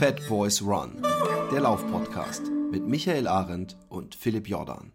Fat Boys Run, der Laufpodcast mit Michael Arendt und Philipp Jordan.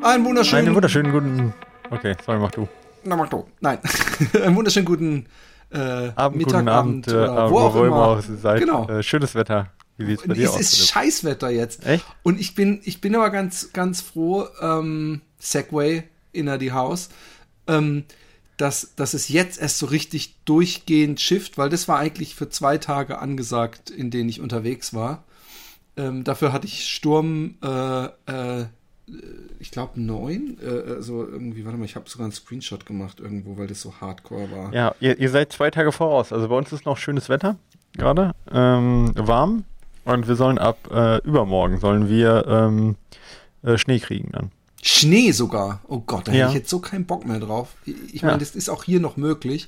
Einen wunderschönen, Einen wunderschönen guten. Okay, sorry, mach du. Na, mach du. Nein. Einen wunderschönen guten äh, Abend, Mittag, guten Abend, Abend, äh, oder wo, wo auch immer. auch seid. Genau. Äh, schönes Wetter. Wie sieht's bei dir es aus? ist Philipp? Scheißwetter jetzt. Echt? Und ich bin, ich bin aber ganz, ganz froh, ähm, Segway inner die Haus, ähm, dass, dass es jetzt erst so richtig durchgehend schifft, weil das war eigentlich für zwei Tage angesagt, in denen ich unterwegs war. Ähm, dafür hatte ich Sturm, äh, äh, ich glaube neun, äh, also irgendwie, warte mal, ich habe sogar einen Screenshot gemacht irgendwo, weil das so hardcore war. Ja, ihr, ihr seid zwei Tage voraus. Also bei uns ist noch schönes Wetter gerade, ähm, warm und wir sollen ab äh, übermorgen sollen wir ähm, äh, Schnee kriegen dann. Schnee sogar. Oh Gott, da Ja. hätte ich jetzt so keinen Bock mehr drauf. Ich ich Ja. meine, das ist auch hier noch möglich.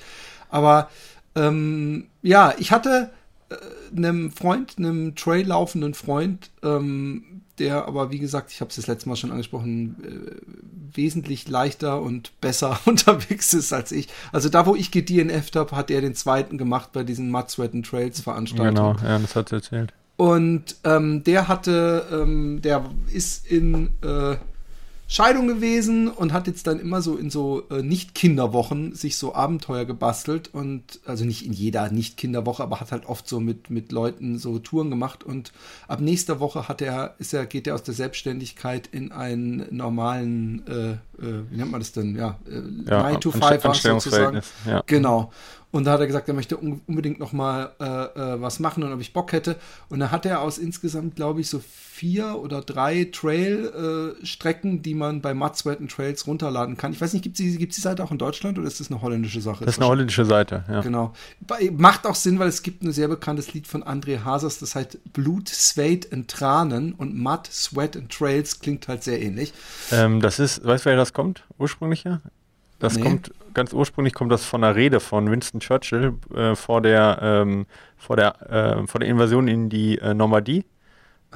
Aber ähm, ja, ich hatte äh, einem Freund, einem Trail laufenden Freund, ähm, der aber, wie gesagt, ich habe es das letzte Mal schon angesprochen, äh, wesentlich leichter und besser unterwegs ist als ich. Also da, wo ich gedNF't habe, hat er den zweiten gemacht bei diesen Mud Sweat and Trails Veranstaltungen. Genau, ja, das hat sie erzählt. Und ähm, der hatte, ähm, der ist in äh, Scheidung gewesen und hat jetzt dann immer so in so äh, Nicht-Kinderwochen sich so Abenteuer gebastelt und also nicht in jeder Nicht-Kinderwoche, aber hat halt oft so mit, mit Leuten so Touren gemacht und ab nächster Woche hat er, ist er, geht er aus der Selbstständigkeit in einen normalen, äh, äh, wie nennt man das denn? Ja, äh, Ja, 9 to Anst- 5 sozusagen. Ja. Genau. Und da hat er gesagt, er möchte un unbedingt noch mal äh, äh, was machen und ob ich Bock hätte. Und da hat er aus insgesamt, glaube ich, so vier oder drei Trail-Strecken, die man bei Mud Sweat and Trails runterladen kann. Ich weiß nicht, gibt es die, gibt's die Seite auch in Deutschland oder ist das eine holländische Sache? Das ist eine holländische Seite, ja. Genau. Macht auch Sinn, weil es gibt ein sehr bekanntes Lied von André Hasers, das heißt Blut, Sweat and Tranen und Mud, Sweat and Trails klingt halt sehr ähnlich. Ähm, das ist, weißt du, wer das kommt? Ursprünglich ja? Das Nee. kommt, ganz ursprünglich kommt das von einer Rede von Winston Churchill äh, vor der, ähm, vor der, äh, vor der Invasion in die äh, Normandie.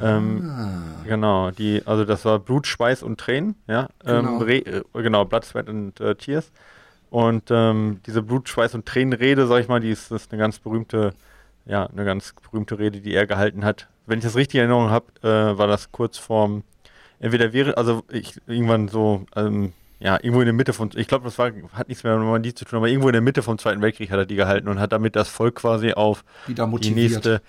Ähm, Ah. Genau, die, also das war Blut, Schweiß und Tränen, ja. Ähm, Genau. Re, äh, genau, Blood, Sweat and äh, Tears. Und ähm, diese Blut, Schweiß und Tränenrede, sag ich mal, die ist, ist eine ganz berühmte, ja, eine ganz berühmte Rede, die er gehalten hat. Wenn ich das richtig in Erinnerung habe, äh, war das kurz vorm, entweder wäre, also ich irgendwann so, ähm, ja, irgendwo in der Mitte von, ich glaube, das war, hat nichts mehr mit Normandie zu tun, aber irgendwo in der Mitte vom Zweiten Weltkrieg hat er die gehalten und hat damit das Volk quasi auf die nächste.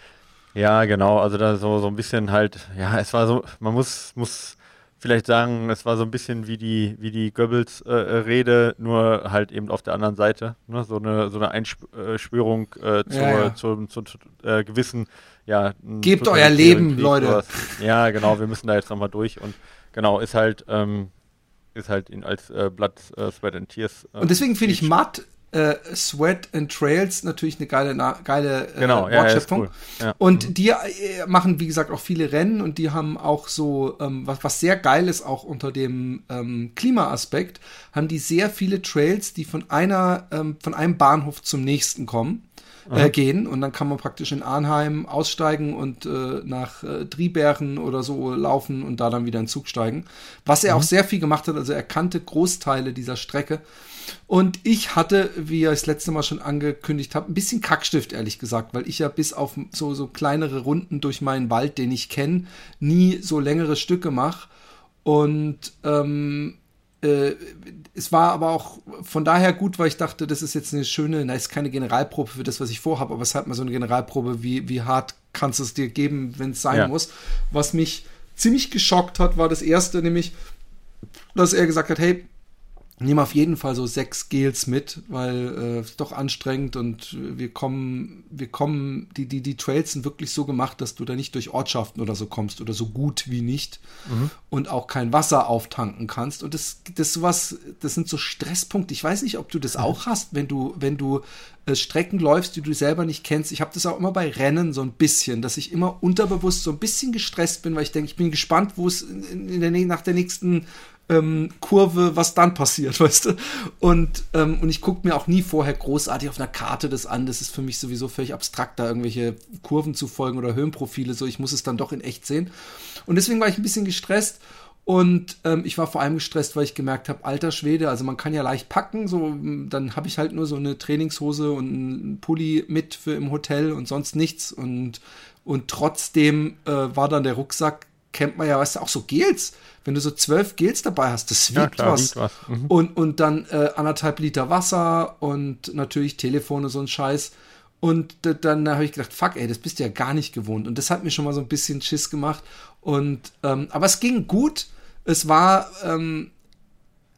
Ja, genau, also da so, so ein bisschen halt, ja, es war so, man muss, muss vielleicht sagen, es war so ein bisschen wie die, wie die Goebbels-Rede, nur halt eben auf der anderen Seite. Ne? So eine, so eine Einschwörung äh, zur, Ja, ja. Zum, zum, äh, gewissen, ja. Gebt euer Leben, Krieg, Leute. sowas. Ja, genau, wir müssen da jetzt nochmal durch und genau, ist halt, ähm, ist halt in, als äh, Blood, äh, Sweat and Tears. äh, Und deswegen finde ich. Mud, äh, Sweat and Trails natürlich eine geile, na, geile äh, Genau, ja, ja, Wortschöpfung. cool. Ja. Und die äh, machen, wie gesagt, auch viele Rennen und die haben auch so, ähm, was, was sehr geil ist, auch unter dem ähm, Klimaaspekt, haben die sehr viele Trails, die von einer, ähm, von einem Bahnhof zum nächsten kommen. Äh, gehen und dann kann man praktisch in Arnheim aussteigen und äh, nach äh, Driebergen oder so laufen und da dann wieder in Zug steigen. Was er auch sehr viel gemacht hat, also er kannte Großteile dieser Strecke. Und ich hatte, wie ich das letzte Mal schon angekündigt habe, ein bisschen Kackstift, ehrlich gesagt, weil ich ja bis auf so, so kleinere Runden durch meinen Wald, den ich kenne, nie so längere Stücke mache. Und ähm, äh, es war aber auch von daher gut, weil ich dachte, das ist jetzt eine schöne, na, ist keine Generalprobe für das, was ich vorhabe, aber es ist halt mal so eine Generalprobe, wie, wie hart kannst du es dir geben, wenn es sein Ja. muss. Was mich ziemlich geschockt hat, war das erste, nämlich, dass er gesagt hat, hey, Nimm auf jeden Fall so sechs Gels mit, weil äh, es ist doch anstrengend und wir kommen, wir kommen, die, die, die Trails sind wirklich so gemacht, dass du da nicht durch Ortschaften oder so kommst oder so gut wie nicht und auch kein Wasser auftanken kannst. Und das, das sowas, das sind so Stresspunkte. Ich weiß nicht, ob du das auch hast, wenn du, wenn du äh, Strecken läufst, die du selber nicht kennst. Ich habe das auch immer bei Rennen so ein bisschen, dass ich immer unterbewusst so ein bisschen gestresst bin, weil ich denke, ich bin gespannt, wo es in, in der, nach der nächsten ähm, Kurve, was dann passiert, weißt du? Und, ähm, und ich gucke mir auch nie vorher großartig auf einer Karte das an. Das ist für mich sowieso völlig abstrakt, da irgendwelche Kurven zu folgen oder Höhenprofile. So, ich muss es dann doch in echt sehen. Und deswegen war ich ein bisschen gestresst. Und ähm, ich war vor allem gestresst, weil ich gemerkt habe, alter Schwede, also man kann ja leicht packen, so dann habe ich halt nur so eine Trainingshose und einen Pulli mit für im Hotel und sonst nichts. Und, und trotzdem äh, war dann der Rucksack, kennt man ja, weißt du, auch so Gels wenn du so zwölf Gels dabei hast, das wiegt ja, klar, was. Was. Mhm. Und, und dann äh, anderthalb Liter Wasser und natürlich Telefone, so ein Scheiß. Und dann habe ich gedacht, fuck, ey, das bist du ja gar nicht gewohnt. Und das hat mir schon mal so ein bisschen Schiss gemacht. Und ähm, aber es ging gut. Es war, ähm,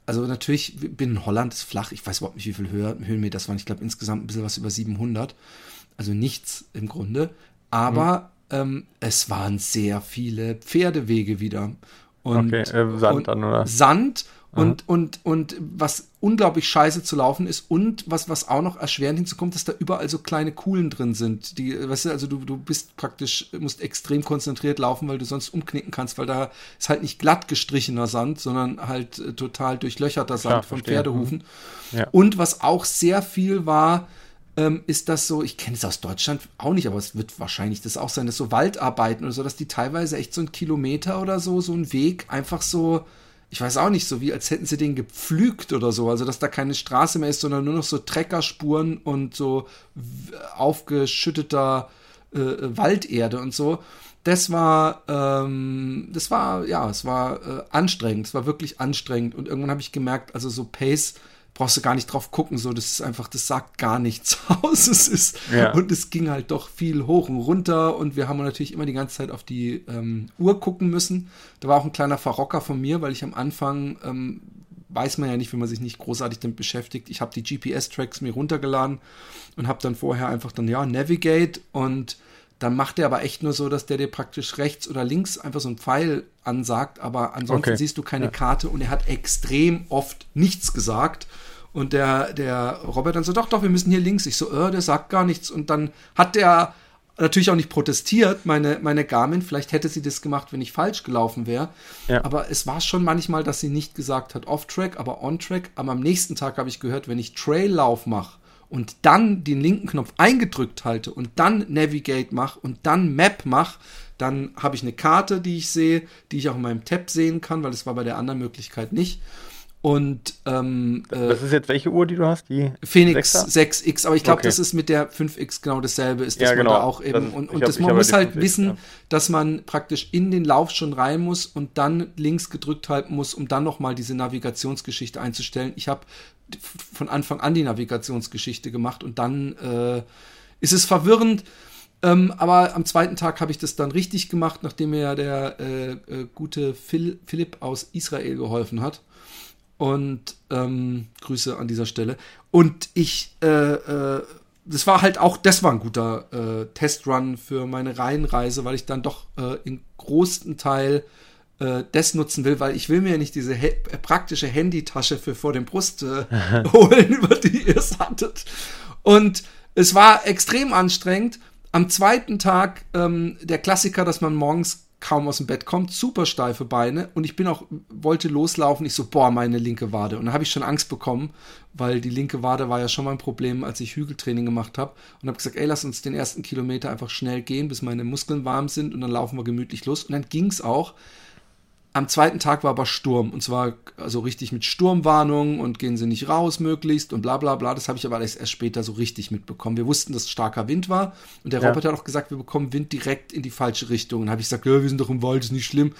also natürlich, bin in Holland, ist flach. Ich weiß überhaupt nicht, wie viel Höhe, Höhenmeter das waren. Ich glaube insgesamt ein bisschen was über 700. Also nichts im Grunde. Aber mhm. Ähm, es waren sehr viele Pferdewege wieder. Und, okay, äh, Sand und dann, oder? Sand und, und, und was unglaublich scheiße zu laufen ist und was, was auch noch erschwerend hinzukommt, dass da überall so kleine Kuhlen drin sind. Die, weißt du, also du, du bist praktisch, musst extrem konzentriert laufen, weil du sonst umknicken kannst, weil da ist halt nicht glatt gestrichener Sand, sondern halt äh, total durchlöcherter Sand Klar, von verstehe. Pferdehufen. Ja. Und was auch sehr viel war, ähm, ist das so, ich kenne es aus Deutschland auch nicht, aber es wird wahrscheinlich das auch sein, dass so Waldarbeiten oder so, dass die teilweise echt so einen Kilometer oder so, so einen Weg einfach so, ich weiß auch nicht, so wie als hätten sie den gepflügt oder so, also dass da keine Straße mehr ist, sondern nur noch so Treckerspuren und so aufgeschütteter äh, Walderde und so. Das war, ähm, das war, ja, es war äh, anstrengend, es war wirklich anstrengend und irgendwann habe ich gemerkt, also so Pace, brauchst du gar nicht drauf gucken, so, das ist einfach, das sagt gar nichts aus. Es ist, ja. und es ging halt doch viel hoch und runter und wir haben natürlich immer die ganze Zeit auf die ähm, Uhr gucken müssen. Da war auch ein kleiner Verrocker von mir, weil ich am Anfang, ähm, weiß man ja nicht, wenn man sich nicht großartig damit beschäftigt. Ich habe die GPS-Tracks mir runtergeladen und habe dann vorher einfach dann, ja, Navigate und dann macht er aber echt nur so, dass der dir praktisch rechts oder links einfach so einen Pfeil ansagt, aber ansonsten okay. siehst du keine ja. Karte und er hat extrem oft nichts gesagt. Und der, der Robert dann so, doch, doch, wir müssen hier links. Ich so, äh, der sagt gar nichts. Und dann hat der natürlich auch nicht protestiert, meine, meine Garmin. Vielleicht hätte sie das gemacht, wenn ich falsch gelaufen wäre. Ja. Aber es war schon manchmal, dass sie nicht gesagt hat, off-track, aber on-track. Aber am nächsten Tag habe ich gehört, wenn ich Traillauf mache und dann den linken Knopf eingedrückt halte und dann Navigate mache und dann Map mache, dann habe ich eine Karte, die ich sehe, die ich auch in meinem Tab sehen kann, weil das war bei der anderen Möglichkeit nicht. Und ähm, äh, das ist jetzt welche Uhr, die du hast? Die Phoenix 6 x aber ich glaube, okay. das ist mit der 5X genau dasselbe ist, dass ja, genau. man da auch eben das, und, und hab, das, man muss halt wissen, ja. dass man praktisch in den Lauf schon rein muss und dann links gedrückt halten muss, um dann nochmal diese Navigationsgeschichte einzustellen. Ich habe von Anfang an die Navigationsgeschichte gemacht und dann äh, ist es verwirrend. Ähm, aber am zweiten Tag habe ich das dann richtig gemacht, nachdem mir ja der äh, äh, gute Phil, Philipp aus Israel geholfen hat. Und ähm, Grüße an dieser Stelle. Und ich, äh, äh, das war halt auch, das war ein guter äh, Testrun für meine Reihenreise, weil ich dann doch äh, im großen Teil äh, das nutzen will, weil ich will mir ja nicht diese äh, praktische Handytasche für vor dem Brust äh, holen, über die ihr es hattet. Und es war extrem anstrengend. Am zweiten Tag ähm, der Klassiker, dass man morgens kaum aus dem Bett kommt, super steife Beine und ich bin auch, wollte loslaufen, ich so, boah, meine linke Wade. Und da habe ich schon Angst bekommen, weil die linke Wade war ja schon mal ein Problem, als ich Hügeltraining gemacht habe und habe gesagt, ey, lass uns den ersten Kilometer einfach schnell gehen, bis meine Muskeln warm sind und dann laufen wir gemütlich los. Und dann ging es auch. Am zweiten Tag war aber Sturm und zwar also richtig mit Sturmwarnung und gehen sie nicht raus möglichst und bla bla bla. Das habe ich aber erst später so richtig mitbekommen. Wir wussten, dass starker Wind war und der ja. Robert hat auch gesagt, wir bekommen Wind direkt in die falsche Richtung. Und habe ich gesagt, ja, wir sind doch im Wald, ist nicht schlimm.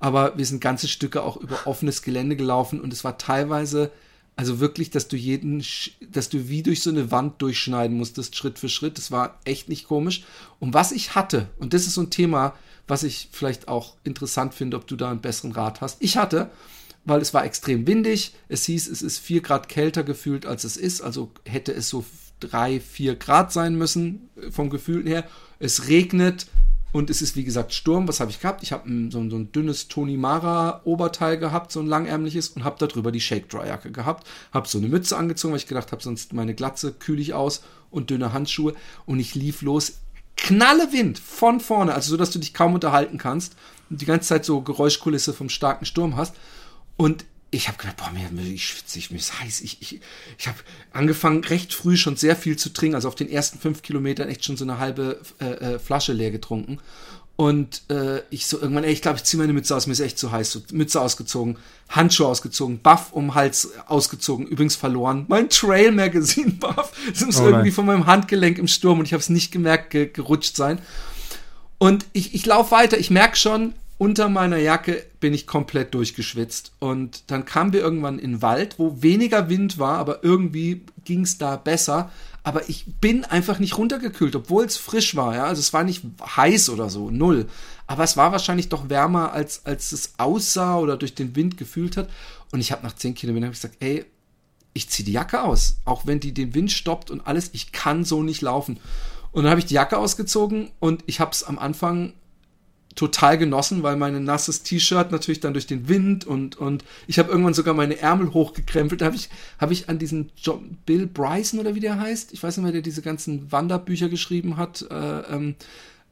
Aber wir sind ganze Stücke auch über offenes Gelände gelaufen und es war teilweise also wirklich, dass du jeden, dass du wie durch so eine Wand durchschneiden musstest, Schritt für Schritt. Das war echt nicht komisch. Und was ich hatte, und das ist so ein Thema, was ich vielleicht auch interessant finde, ob du da einen besseren Rat hast. Ich hatte, weil es war extrem windig, es hieß, es ist vier Grad kälter gefühlt, als es ist, also hätte es so drei, vier Grad sein müssen äh, vom Gefühl her. Es regnet und es ist wie gesagt Sturm. Was habe ich gehabt? Ich habe so, so, ein dünnes Tony Mara Oberteil gehabt, so ein langärmliches und habe darüber die Shake Dry Jacke gehabt. Habe so eine Mütze angezogen, weil ich gedacht habe, sonst meine Glatze kühle ich aus und dünne Handschuhe und ich lief los knalle Wind von vorne, also so, dass du dich kaum unterhalten kannst und die ganze Zeit so Geräuschkulisse vom starken Sturm hast. Und ich habe gedacht, boah, mir, ich schwitze, ich, mir ist heiß. Ich, ich, ich habe angefangen, recht früh schon sehr viel zu trinken. Also auf den ersten fünf Kilometern echt schon so eine halbe äh, äh, Flasche leer getrunken. Und äh, ich so irgendwann, ey, ich glaube, ich ziehe meine Mütze aus, mir ist echt zu heiß. So, Mütze ausgezogen, Handschuhe ausgezogen, Buff um Hals ausgezogen, übrigens verloren. Mein Trail Magazine Buff ist oh irgendwie von meinem Handgelenk im Sturm und ich habe es nicht gemerkt, ge gerutscht sein. Und ich, ich laufe weiter, ich merke schon, unter meiner Jacke bin ich komplett durchgeschwitzt. Und dann kamen wir irgendwann in den Wald, wo weniger Wind war, aber irgendwie ging es da besser. Aber ich bin einfach nicht runtergekühlt, obwohl es frisch war. Ja? Also es war nicht heiß oder so, null. Aber es war wahrscheinlich doch wärmer, als, als es aussah oder durch den Wind gefühlt hat. Und ich habe nach 10 Kilometern gesagt, ey, ich ziehe die Jacke aus. Auch wenn die den Wind stoppt und alles, ich kann so nicht laufen. Und dann habe ich die Jacke ausgezogen und ich habe es am Anfang total genossen, weil mein nasses T-Shirt natürlich dann durch den Wind und, und ich habe irgendwann sogar meine Ärmel hochgekrempelt. Da habe ich, hab ich an diesen John, Bill Bryson oder wie der heißt, ich weiß nicht mehr, der diese ganzen Wanderbücher geschrieben hat, äh, ähm,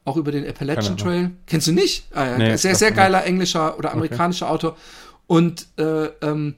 auch über den Appalachian Trail. Kennst du nicht? Ah, ja, nee, sehr, sehr geiler englischer oder amerikanischer okay. Autor. Und äh, ähm,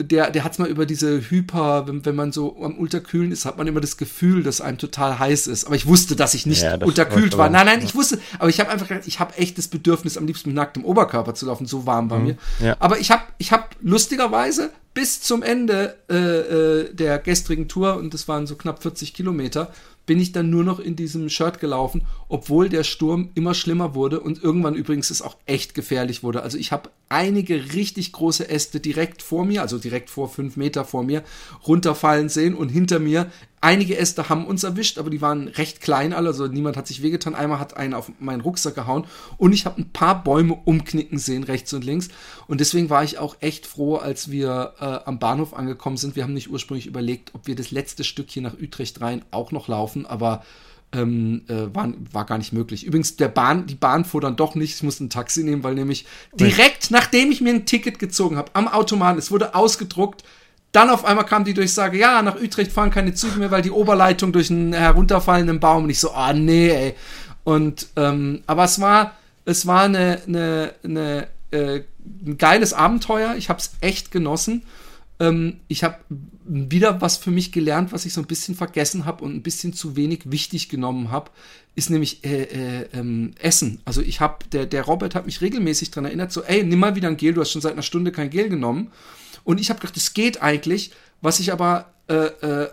der, der hat es mal über diese Hyper, wenn, wenn man so am Unterkühlen ist, hat man immer das Gefühl, dass einem total heiß ist. Aber ich wusste, dass ich nicht ja, das unterkühlt war. Nein, nein, ich wusste, aber ich habe einfach gedacht, ich habe echt das Bedürfnis, am liebsten mit nacktem Oberkörper zu laufen. So warm war mhm, mir. Ja. Aber ich habe ich hab lustigerweise bis zum Ende äh, äh, der gestrigen Tour, und das waren so knapp 40 Kilometer, bin ich dann nur noch in diesem Shirt gelaufen, obwohl der Sturm immer schlimmer wurde und irgendwann übrigens es auch echt gefährlich wurde. Also ich habe einige richtig große Äste direkt vor mir, also direkt vor fünf Meter vor mir, runterfallen sehen und hinter mir Einige Äste haben uns erwischt, aber die waren recht klein alle, also niemand hat sich wehgetan. Einmal hat einer auf meinen Rucksack gehauen und ich habe ein paar Bäume umknicken sehen, rechts und links. Und deswegen war ich auch echt froh, als wir äh, am Bahnhof angekommen sind. Wir haben nicht ursprünglich überlegt, ob wir das letzte Stück hier nach Utrecht rein auch noch laufen, aber ähm, äh, war, war gar nicht möglich. Übrigens, der Bahn, die Bahn fuhr dann doch nicht. Ich musste ein Taxi nehmen, weil nämlich direkt nachdem ich mir ein Ticket gezogen habe, am Automaten, es wurde ausgedruckt, dann auf einmal kam die Durchsage, ja, nach Utrecht fahren keine Züge mehr, weil die Oberleitung durch einen herunterfallenden Baum und ich so, ah oh, nee, ey. Und ähm, aber es war, es war eine, eine, eine äh, ein geiles Abenteuer. Ich habe es echt genossen. Ähm, ich habe wieder was für mich gelernt, was ich so ein bisschen vergessen habe und ein bisschen zu wenig wichtig genommen habe, ist nämlich äh, äh, ähm, Essen. Also ich habe, der, der Robert hat mich regelmäßig daran erinnert, so, ey, nimm mal wieder ein Gel, du hast schon seit einer Stunde kein Gel genommen. Und ich habe gedacht, es geht eigentlich. Was ich aber äh, äh,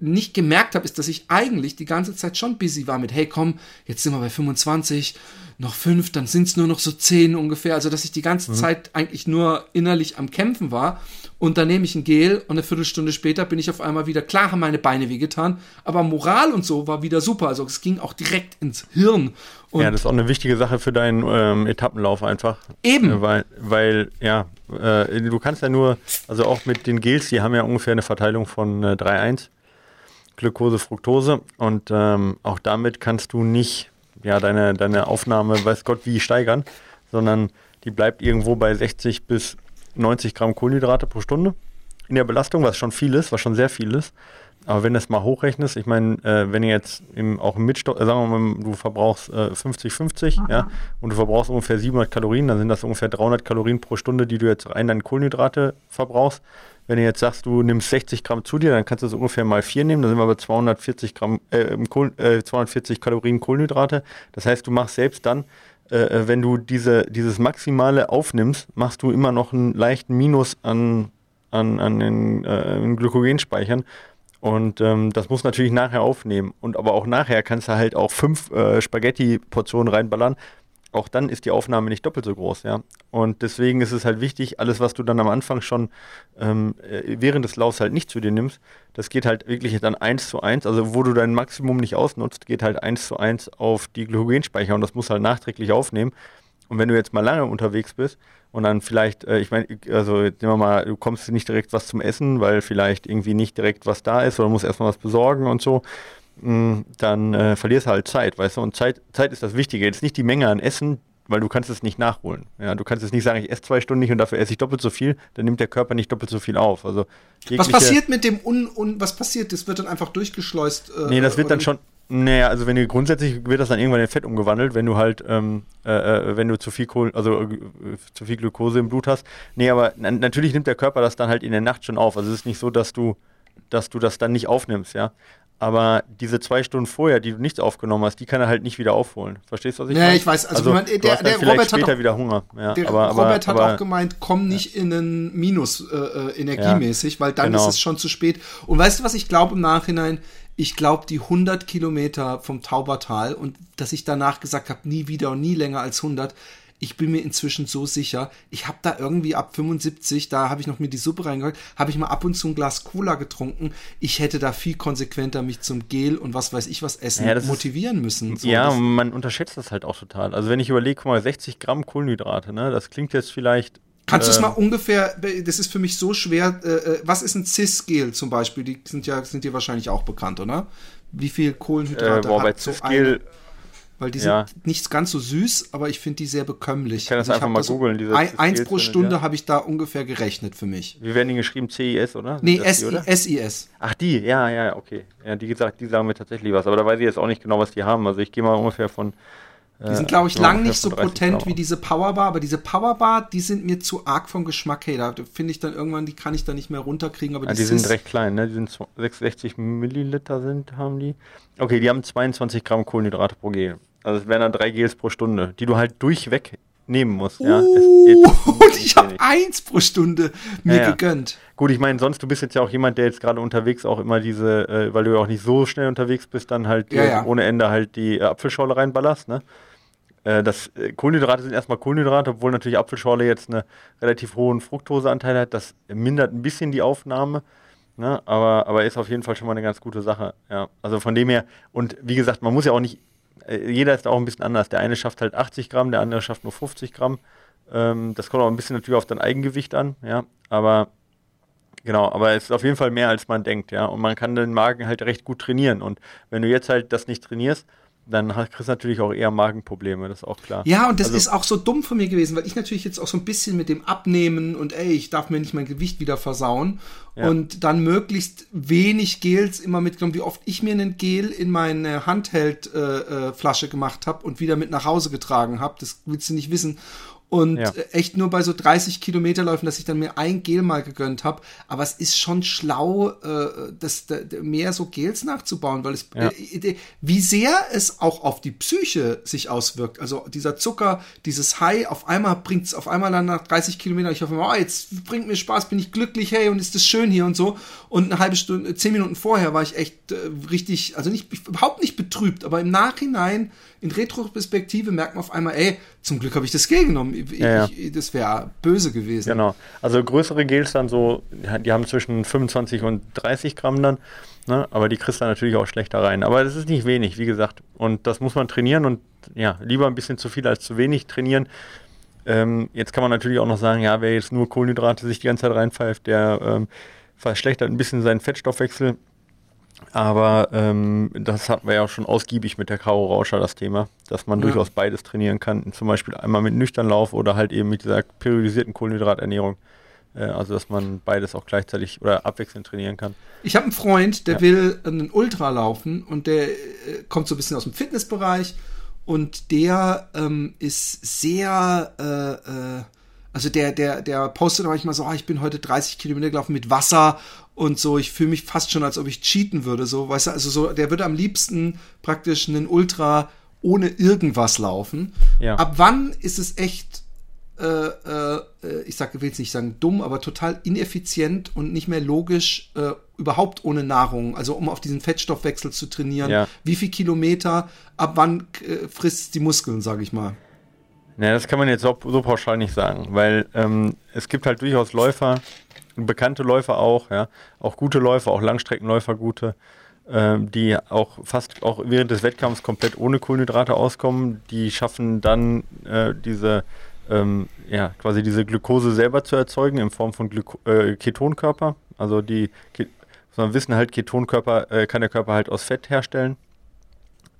nicht gemerkt habe, ist, dass ich eigentlich die ganze Zeit schon busy war mit, hey komm, jetzt sind wir bei 25, noch fünf, dann sind es nur noch so zehn ungefähr. Also dass ich die ganze mhm. Zeit eigentlich nur innerlich am Kämpfen war. Und dann nehme ich ein Gel und eine Viertelstunde später bin ich auf einmal wieder, klar haben meine Beine wehgetan, aber Moral und so war wieder super. Also es ging auch direkt ins Hirn. Und ja, das ist auch eine wichtige Sache für deinen ähm, Etappenlauf einfach. Eben. Äh, weil, weil, ja, äh, du kannst ja nur, also auch mit den Gels, die haben ja ungefähr eine Verteilung von äh, 3-1. Glukose, Fructose. Und ähm, auch damit kannst du nicht ja, deine, deine Aufnahme, weiß Gott, wie steigern, sondern die bleibt irgendwo bei 60 bis 90 Gramm Kohlenhydrate pro Stunde in der Belastung, was schon viel ist, was schon sehr viel ist. Aber wenn du es mal hochrechnest, ich meine, äh, wenn ihr jetzt im, auch im Mitstoff, äh, sagen wir mal, du verbrauchst 50-50, äh, ja, und du verbrauchst ungefähr 700 Kalorien, dann sind das ungefähr 300 Kalorien pro Stunde, die du jetzt rein an Kohlenhydrate verbrauchst. Wenn du jetzt sagst, du nimmst 60 Gramm zu dir, dann kannst du es ungefähr mal 4 nehmen, dann sind wir bei 240 Gramm, äh, Kohl, äh, 240 Kalorien Kohlenhydrate. Das heißt, du machst selbst dann, äh, äh, wenn du diese, dieses Maximale aufnimmst, machst du immer noch einen leichten Minus an, an, an den äh, Glykogenspeichern. Und ähm, das muss natürlich nachher aufnehmen. Und aber auch nachher kannst du halt auch fünf äh, Spaghetti-Portionen reinballern auch dann ist die Aufnahme nicht doppelt so groß, ja. Und deswegen ist es halt wichtig, alles, was du dann am Anfang schon ähm, äh, während des Laufs halt nicht zu dir nimmst, das geht halt wirklich dann eins zu eins, also wo du dein Maximum nicht ausnutzt, geht halt eins zu eins auf die Glykogenspeicher und das muss halt nachträglich aufnehmen. Und wenn du jetzt mal lange unterwegs bist und dann vielleicht, äh, ich meine, also nehmen wir mal, du kommst nicht direkt was zum Essen, weil vielleicht irgendwie nicht direkt was da ist oder musst erstmal was besorgen und so dann äh, verlierst du halt Zeit, weißt du? Und Zeit, Zeit ist das Wichtige. Jetzt nicht die Menge an Essen, weil du kannst es nicht nachholen. Ja, du kannst jetzt nicht sagen, ich esse zwei Stunden nicht und dafür esse ich doppelt so viel, dann nimmt der Körper nicht doppelt so viel auf. Also was passiert mit dem Un, Un was passiert? Das wird dann einfach durchgeschleust. Äh, nee, das wird dann schon, Naja, also wenn du grundsätzlich wird das dann irgendwann in Fett umgewandelt, wenn du halt, ähm, äh, äh wenn du zu viel Kohl, also äh, zu viel Glucose im Blut hast. Nee, aber natürlich nimmt der Körper das dann halt in der Nacht schon auf. Also es ist nicht so, dass du, dass du das dann nicht aufnimmst, ja. Aber diese zwei Stunden vorher, die du nicht aufgenommen hast, die kann er halt nicht wieder aufholen. Verstehst du, was ich nee, meine? Ja, ich weiß. Also, also der, der, der Robert hat auch, wieder Hunger. Ja, der aber, Robert aber, hat auch gemeint, komm nicht ja. in einen Minus äh, äh, energiemäßig, weil dann genau. ist es schon zu spät. Und weißt du, was ich glaube im Nachhinein? Ich glaube, die 100 Kilometer vom Taubertal und dass ich danach gesagt habe, nie wieder und nie länger als 100, ich bin mir inzwischen so sicher, ich habe da irgendwie ab 75, da habe ich noch mir die Suppe reingehört, habe ich mal ab und zu ein Glas Cola getrunken. Ich hätte da viel konsequenter mich zum Gel und was weiß ich was essen ja, motivieren ist, müssen. So, ja, man unterschätzt das halt auch total. Also wenn ich überlege, guck mal, 60 Gramm Kohlenhydrate, ne, das klingt jetzt vielleicht Kannst du es mal ungefähr, das ist für mich so schwer, äh, äh was ist ein Cis-Gel zum Beispiel? Die sind ja, sind dir wahrscheinlich auch bekannt, oder? Wie viel Kohlenhydrate äh, boah, hat bei so Cis-Gel weil die ja. sind nicht ganz so süß, aber ich finde die sehr bekömmlich. Ich kann das also einfach mal googeln. So ein, eins pro Stunde ja. habe ich da ungefähr gerechnet für mich. Wie werden die geschrieben? CIS, oder? Nee, SIS. Ach, die, ja, ja, okay. Ja, die, gesagt, die sagen mir tatsächlich was, aber da weiß ich jetzt auch nicht genau, was die haben. Also ich gehe mal ungefähr von. Die sind, glaube ich, äh, lang nicht so potent wie diese Powerbar, aber diese Powerbar, die sind mir zu arg vom Geschmack her. Da finde ich dann irgendwann, die kann ich dann nicht mehr runterkriegen. Aber ja, die, die sind recht klein, ne? Die sind 66 Milliliter sind, haben die. Okay, die haben 22 Gramm Kohlenhydrate pro Gel. Also es wären dann drei Gels pro Stunde, die du halt durchweg nehmen musst. Ja. Uh, und ich habe eins pro Stunde mir ja, ja. gegönnt. Gut, ich meine, sonst du bist jetzt ja auch jemand, der jetzt gerade unterwegs auch immer diese, äh, weil du ja auch nicht so schnell unterwegs bist, dann halt ja, ohne Ende halt die äh, Apfelschorle reinballerst, ne? Äh, das äh, Kohlenhydrate sind erstmal Kohlenhydrate, obwohl natürlich Apfelschorle jetzt einen relativ hohen Fructoseanteil hat. Das mindert ein bisschen die Aufnahme. Ne? Aber, aber ist auf jeden Fall schon mal eine ganz gute Sache. Ja. Also von dem her, und wie gesagt, man muss ja auch nicht äh, jeder ist auch ein bisschen anders. Der eine schafft halt 80 Gramm, der andere schafft nur 50 Gramm. Ähm, das kommt auch ein bisschen natürlich auf dein Eigengewicht an, ja. Aber genau, aber es ist auf jeden Fall mehr, als man denkt, ja. Und man kann den Magen halt recht gut trainieren. Und wenn du jetzt halt das nicht trainierst, dann kriegst du natürlich auch eher Magenprobleme, das ist auch klar. Ja, und das also, ist auch so dumm von mir gewesen, weil ich natürlich jetzt auch so ein bisschen mit dem Abnehmen und ey, ich darf mir nicht mein Gewicht wieder versauen ja. und dann möglichst wenig Gels immer mitgenommen, wie oft ich mir einen Gel in meine Handheld-Flasche äh, äh, gemacht habe und wieder mit nach Hause getragen habe, das willst du nicht wissen und ja. echt nur bei so 30 Kilometerläufen, dass ich dann mir ein Gel mal gegönnt habe. Aber es ist schon schlau, äh, das, mehr so Gels nachzubauen, weil es, ja. äh, wie sehr es auch auf die Psyche sich auswirkt. Also dieser Zucker, dieses High, auf einmal bringt es auf einmal dann nach 30 Kilometern, ich hoffe, oh, jetzt bringt mir Spaß, bin ich glücklich, hey, und ist das schön hier und so. Und eine halbe Stunde, zehn Minuten vorher war ich echt äh, richtig, also nicht, überhaupt nicht betrübt, aber im Nachhinein, in Retroperspektive merkt man auf einmal, ey, zum Glück habe ich das Gel genommen. Ich, ja, ja. das wäre böse gewesen. Genau. Also größere Gels dann so, die haben zwischen 25 und 30 Gramm dann. Ne? Aber die kriegst du natürlich auch schlechter rein. Aber das ist nicht wenig, wie gesagt. Und das muss man trainieren und ja, lieber ein bisschen zu viel als zu wenig trainieren. Ähm, jetzt kann man natürlich auch noch sagen, ja, wer jetzt nur Kohlenhydrate sich die ganze Zeit reinpfeift, der ähm, verschlechtert ein bisschen seinen Fettstoffwechsel. Aber ähm, das hatten wir ja schon ausgiebig mit der Karo Rauscher, das Thema, dass man ja. durchaus beides trainieren kann. Zum Beispiel einmal mit Nüchternlauf oder halt eben mit dieser periodisierten Kohlenhydraternährung. Äh, also, dass man beides auch gleichzeitig oder abwechselnd trainieren kann. Ich habe einen Freund, der ja. will einen Ultra laufen und der äh, kommt so ein bisschen aus dem Fitnessbereich und der ähm, ist sehr. Äh, äh also der, der, der postet manchmal so, oh, ich bin heute 30 Kilometer gelaufen mit Wasser und so, ich fühle mich fast schon, als ob ich cheaten würde, so, weißt du, also so, der würde am liebsten praktisch einen Ultra ohne irgendwas laufen. Ja. Ab wann ist es echt, äh, äh, ich sag, will jetzt nicht sagen dumm, aber total ineffizient und nicht mehr logisch, äh, überhaupt ohne Nahrung, also um auf diesen Fettstoffwechsel zu trainieren. Ja. Wie viel Kilometer, ab wann äh, frisst die Muskeln, sage ich mal? Naja, das kann man jetzt so, so pauschal nicht sagen, weil ähm, es gibt halt durchaus Läufer, bekannte Läufer auch, ja, auch gute Läufer, auch Langstreckenläufer gute, ähm, die auch fast auch während des Wettkampfs komplett ohne Kohlenhydrate auskommen. Die schaffen dann äh, diese ähm, ja, quasi diese Glucose selber zu erzeugen in Form von Glyko äh, Ketonkörper. Also die, sondern wissen halt, Ketonkörper äh, kann der Körper halt aus Fett herstellen.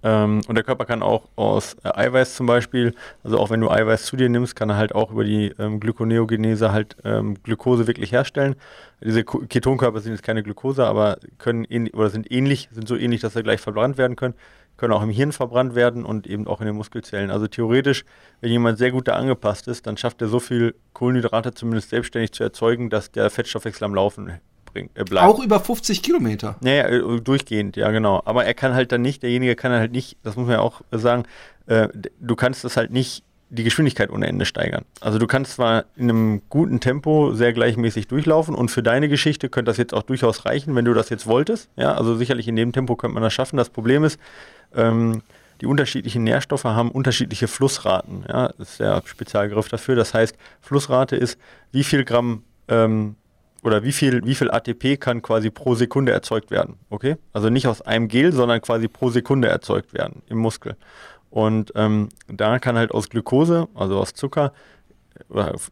Ähm, und der Körper kann auch aus äh, Eiweiß zum Beispiel, also auch wenn du Eiweiß zu dir nimmst, kann er halt auch über die ähm, Glykoneogenese halt ähm, Glukose wirklich herstellen. Diese Ketonkörper sind jetzt keine Glukose, aber können oder sind ähnlich, sind so ähnlich, dass sie gleich verbrannt werden können, können auch im Hirn verbrannt werden und eben auch in den Muskelzellen. Also theoretisch, wenn jemand sehr gut da angepasst ist, dann schafft er so viel Kohlenhydrate zumindest selbstständig zu erzeugen, dass der Fettstoffwechsel am Laufen bringt, äh, bleibt. Auch über 50 Kilometer. Naja, äh, durchgehend, ja genau. Aber er kann halt dann nicht, derjenige kann halt nicht, das muss man ja auch sagen, äh, du kannst das halt nicht die Geschwindigkeit ohne Ende steigern. Also du kannst zwar in einem guten Tempo sehr gleichmäßig durchlaufen und für deine Geschichte könnte das jetzt auch durchaus reichen, wenn du das jetzt wolltest. Ja, also sicherlich in dem Tempo könnte man das schaffen. Das Problem ist, ähm, die unterschiedlichen Nährstoffe haben unterschiedliche Flussraten. Ja, das ist der Spezialgriff dafür. Das heißt, Flussrate ist, wie viel Gramm ähm, oder wie viel, wie viel ATP kann quasi pro Sekunde erzeugt werden. Okay? Also nicht aus einem Gel, sondern quasi pro Sekunde erzeugt werden im Muskel. Und ähm, da kann halt aus Glucose, also aus Zucker,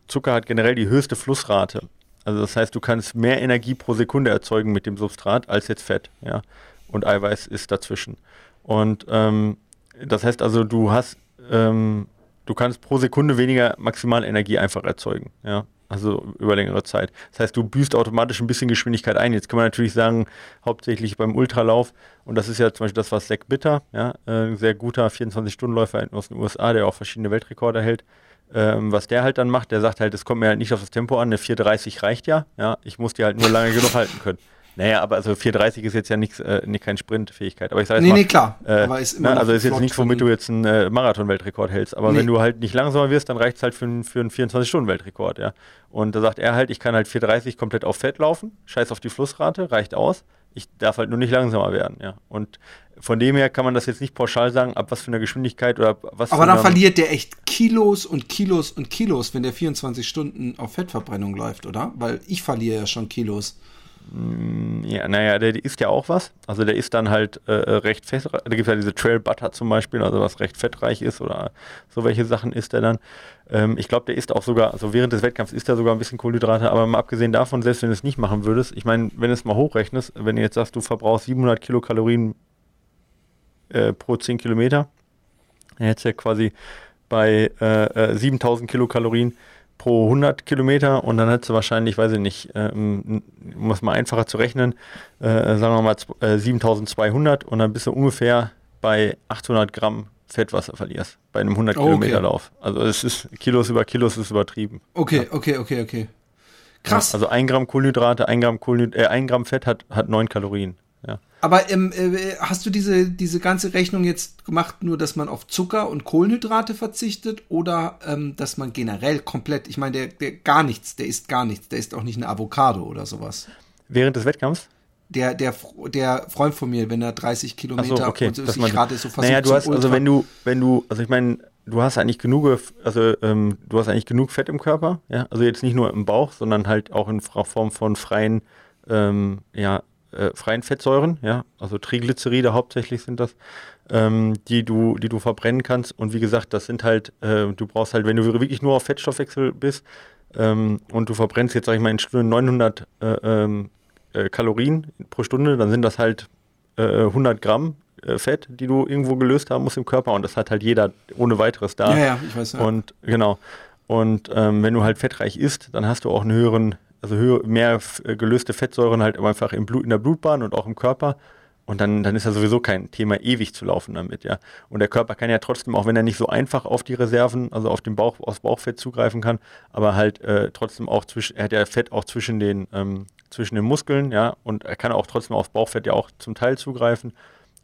Zucker hat generell die höchste Flussrate. Also das heißt, du kannst mehr Energie pro Sekunde erzeugen mit dem Substrat als jetzt Fett. Ja? Und Eiweiß ist dazwischen. Und ähm, das heißt also, du hast, ähm, du kannst pro Sekunde weniger Maximalenergie einfach erzeugen. Ja? Also über längere Zeit. Das heißt, du büßt automatisch ein bisschen Geschwindigkeit ein. Jetzt kann man natürlich sagen, hauptsächlich beim Ultralauf, und das ist ja zum Beispiel das, was Zach Bitter, ja, ein äh, sehr guter 24-Stunden-Läufer aus den USA, der auch verschiedene Weltrekorde hält, ähm, was der halt dann macht, der sagt halt, es kommt mir halt nicht auf das Tempo an, eine 4,30 reicht ja, ja, ich muss die halt nur lange genug halten können. Naja, aber also 4,30 ist jetzt ja nichts, äh, nicht keine Sprintfähigkeit. Aber ich sage nee, mal, nee, klar. Äh, aber ist immer na, also ist jetzt nichts, womit du jetzt einen äh, Marathon-Weltrekord hältst. Aber nee. wenn du halt nicht langsamer wirst, dann reicht es halt für, für einen 24-Stunden-Weltrekord, ja. Und da sagt er halt, ich kann halt 4,30 komplett auf Fett laufen, scheiß auf die Flussrate, reicht aus. Ich darf halt nur nicht langsamer werden, ja. Und von dem her kann man das jetzt nicht pauschal sagen, ab was für einer Geschwindigkeit oder was. Aber dann verliert der echt Kilos und Kilos und Kilos, wenn der 24 Stunden auf Fettverbrennung läuft, oder? Weil ich verliere ja schon Kilos. Mm, ja, naja, der isst ja auch was. Also der ist dann halt äh, äh recht fett. Da gibt es ja diese Trail Butter zum Beispiel, also was recht fettreich ist oder so welche Sachen isst er dann. Ähm, ich glaube, der isst auch sogar, also während des Wettkampfs isst er sogar ein bisschen Kohlenhydrate, aber mal abgesehen davon, selbst wenn du es nicht machen würdest, ich meine, wenn du es mal hochrechnest, wenn du jetzt sagst, du verbrauchst 700 Kilokalorien äh, pro 10 Kilometer, dann hättest du ja quasi bei äh, 7000 äh, Kilokalorien pro 100 Kilometer und dann hättest du wahrscheinlich, weiß ich nicht, ähm, um es mal einfacher zu rechnen, äh, sagen wir mal äh, 7200 und dann bist du ungefähr bei 800 Gramm Fettwasser verlierst bei einem 100 oh, Kilometer Lauf. Also es ist Kilos über Kilos ist übertrieben. Okay, ja. okay, okay, okay. Krass. Ja, also ein Gramm Kohlenhydrate, ein Gramm, Kohlenhyd äh, ein Gramm Fett hat, hat 9 Kalorien. Aber ähm, äh, hast du diese, diese ganze Rechnung jetzt gemacht, nur dass man auf Zucker und Kohlenhydrate verzichtet oder ähm, dass man generell komplett, ich meine, der, der gar nichts, der isst gar nichts, der isst auch nicht eine Avocado oder sowas. Während des Wettkampfs? Der, der, der Freund von mir, wenn er 30 Kilometer so, okay, und so ist, ich rate, so Naja, du hast, also wenn du, wenn du, also ich meine, du hast eigentlich genug, also ähm, du hast eigentlich genug Fett im Körper, ja, also jetzt nicht nur im Bauch, sondern halt auch in Form von freien, ähm, ja, äh, freien Fettsäuren, ja, also Triglyceride hauptsächlich sind das, ähm, die du, die du verbrennen kannst. Und wie gesagt, das sind halt, äh, du brauchst halt, wenn du wirklich nur auf Fettstoffwechsel bist ähm, und du verbrennst jetzt, sag ich mal, in Stunde 900 äh, ähm, äh, Kalorien pro Stunde, dann sind das halt 100 äh, Gramm äh, Fett, die du irgendwo gelöst haben musst im Körper. Und das hat halt jeder ohne weiteres da. Ja, ja, ich weiß. Ja. Und genau. Und ähm, wenn du halt fettreich isst, dann hast du auch einen höheren also mehr äh, gelöste Fettsäuren halt einfach im Blut, in der Blutbahn und auch im Körper. Und dann, dann ist ja sowieso kein Thema, ewig zu laufen damit, ja. Und der Körper kann ja trotzdem, auch wenn er nicht so einfach auf die Reserven, also auf den Bauch, aus Bauchfett zugreifen kann, aber halt äh, trotzdem auch zwischen, er hat ja Fett auch zwischen den, ähm, zwischen den Muskeln, ja, und er kann auch trotzdem aufs Bauchfett ja auch zum Teil zugreifen.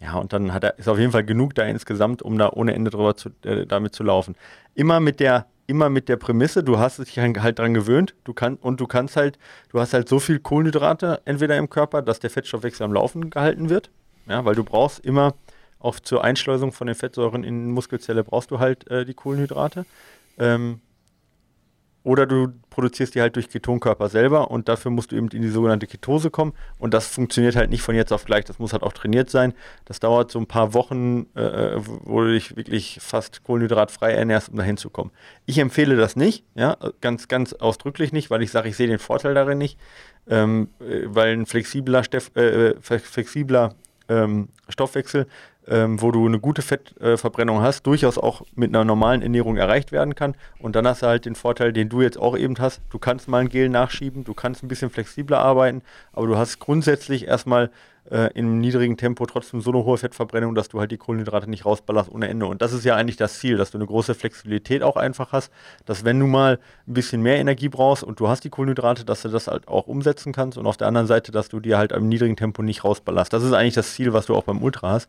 Ja, und dann hat er, ist auf jeden Fall genug da insgesamt, um da ohne Ende drüber zu, äh, damit zu laufen. Immer mit der immer mit der Prämisse, du hast dich halt dran gewöhnt, du kannst und du kannst halt, du hast halt so viel Kohlenhydrate entweder im Körper, dass der Fettstoffwechsel am Laufen gehalten wird, ja, weil du brauchst immer auch zur Einschleusung von den Fettsäuren in Muskelzelle brauchst du halt äh, die Kohlenhydrate. Ähm, oder du produzierst die halt durch Ketonkörper selber und dafür musst du eben in die sogenannte Ketose kommen. Und das funktioniert halt nicht von jetzt auf gleich. Das muss halt auch trainiert sein. Das dauert so ein paar Wochen, äh, wo du dich wirklich fast kohlenhydratfrei ernährst, um dahin zu kommen. Ich empfehle das nicht, ja, ganz, ganz ausdrücklich nicht, weil ich sage, ich sehe den Vorteil darin nicht. Ähm, äh, weil ein flexibler, Steff, äh, flexibler ähm, Stoffwechsel ähm, wo du eine gute Fettverbrennung hast, durchaus auch mit einer normalen Ernährung erreicht werden kann. Und dann hast du halt den Vorteil, den du jetzt auch eben hast. Du kannst mal ein Gel nachschieben, du kannst ein bisschen flexibler arbeiten, aber du hast grundsätzlich erstmal äh, einem niedrigen Tempo trotzdem so eine hohe Fettverbrennung, dass du halt die Kohlenhydrate nicht rausballerst ohne Ende. Und das ist ja eigentlich das Ziel, dass du eine große Flexibilität auch einfach hast, dass wenn du mal ein bisschen mehr Energie brauchst und du hast die Kohlenhydrate, dass du das halt auch umsetzen kannst und auf der anderen Seite, dass du dir halt im niedrigen Tempo nicht rausballerst. Das ist eigentlich das Ziel, was du auch beim Ultra hast.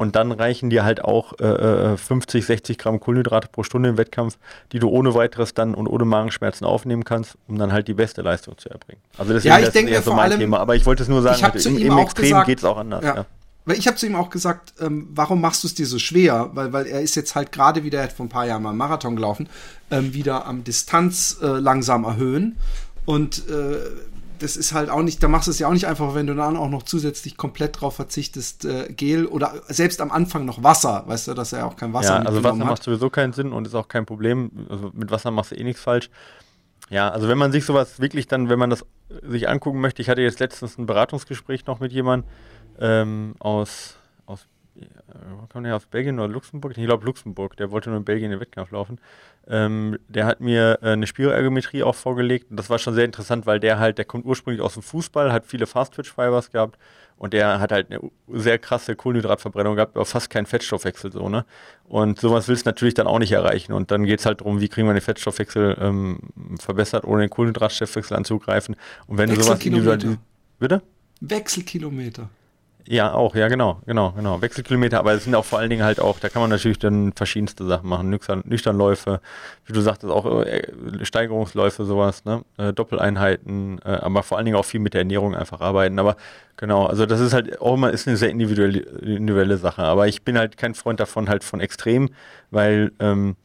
Und dann reichen dir halt auch äh, 50, äh, 60 Gramm Kohlenhydrate pro Stunde im Wettkampf, die du ohne weiteres dann und ohne Magenschmerzen aufnehmen kannst, um dann halt die beste Leistung zu erbringen. Also deswegen ja, ich denke eher so mein Thema. Aber ich wollte es nur sagen, im, im Extrem geht es auch anders. Ja. Ja. Weil ich habe zu ihm auch gesagt, ähm, warum machst du es dir so schwer? Weil, weil er ist jetzt halt gerade wieder, er hat vor ein paar Jahren mal einen Marathon gelaufen, ähm, wieder am Distanz äh, langsam erhöhen. Und äh, das ist halt auch nicht, da machst du es ja auch nicht einfach, wenn du dann auch noch zusätzlich komplett drauf verzichtest, äh, Gel oder selbst am Anfang noch Wasser, weißt du, dass er auch kein Wasser Ja, also Wasser hat. macht sowieso keinen Sinn und ist auch kein Problem. Also mit Wasser machst du eh nichts falsch. Ja, also wenn man sich sowas wirklich dann, wenn man das sich angucken möchte, ich hatte jetzt letztens ein Beratungsgespräch noch mit jemandem ähm, aus, äh, kommt der aus Belgien oder Luxemburg? Ich glaube Luxemburg, der wollte nur in Belgien den Wettkampf laufen. Ähm, der hat mir äh, eine Spiroergometrie auch vorgelegt und das war schon sehr interessant, weil der halt, der kommt ursprünglich aus dem Fußball, hat viele Fast-Twitch-Fibers gehabt und der hat halt eine sehr krasse Kohlenhydratverbrennung gehabt, aber fast keinen Fettstoffwechsel so, ne? Und sowas willst du natürlich dann auch nicht erreichen und dann geht es halt darum, wie kriegen wir den Fettstoffwechsel ähm, verbessert, ohne den Kohlenhydratstoffwechsel anzugreifen. Und wenn du sowas individuell... Bitte? Wechselkilometer. Ja, auch, ja, genau, genau, genau. Wechselkilometer, aber es sind auch vor allen Dingen halt auch, da kann man natürlich dann verschiedenste Sachen machen. Nüchtern, Nüchternläufe, wie du sagtest, auch äh, Steigerungsläufe, sowas, ne? Äh, Doppeleinheiten, äh, aber vor allen Dingen auch viel mit der Ernährung einfach arbeiten. Aber genau, also das ist halt auch immer ist eine sehr individuelle, individuelle Sache. Aber ich bin halt kein Freund davon, halt von extrem, weil ähm,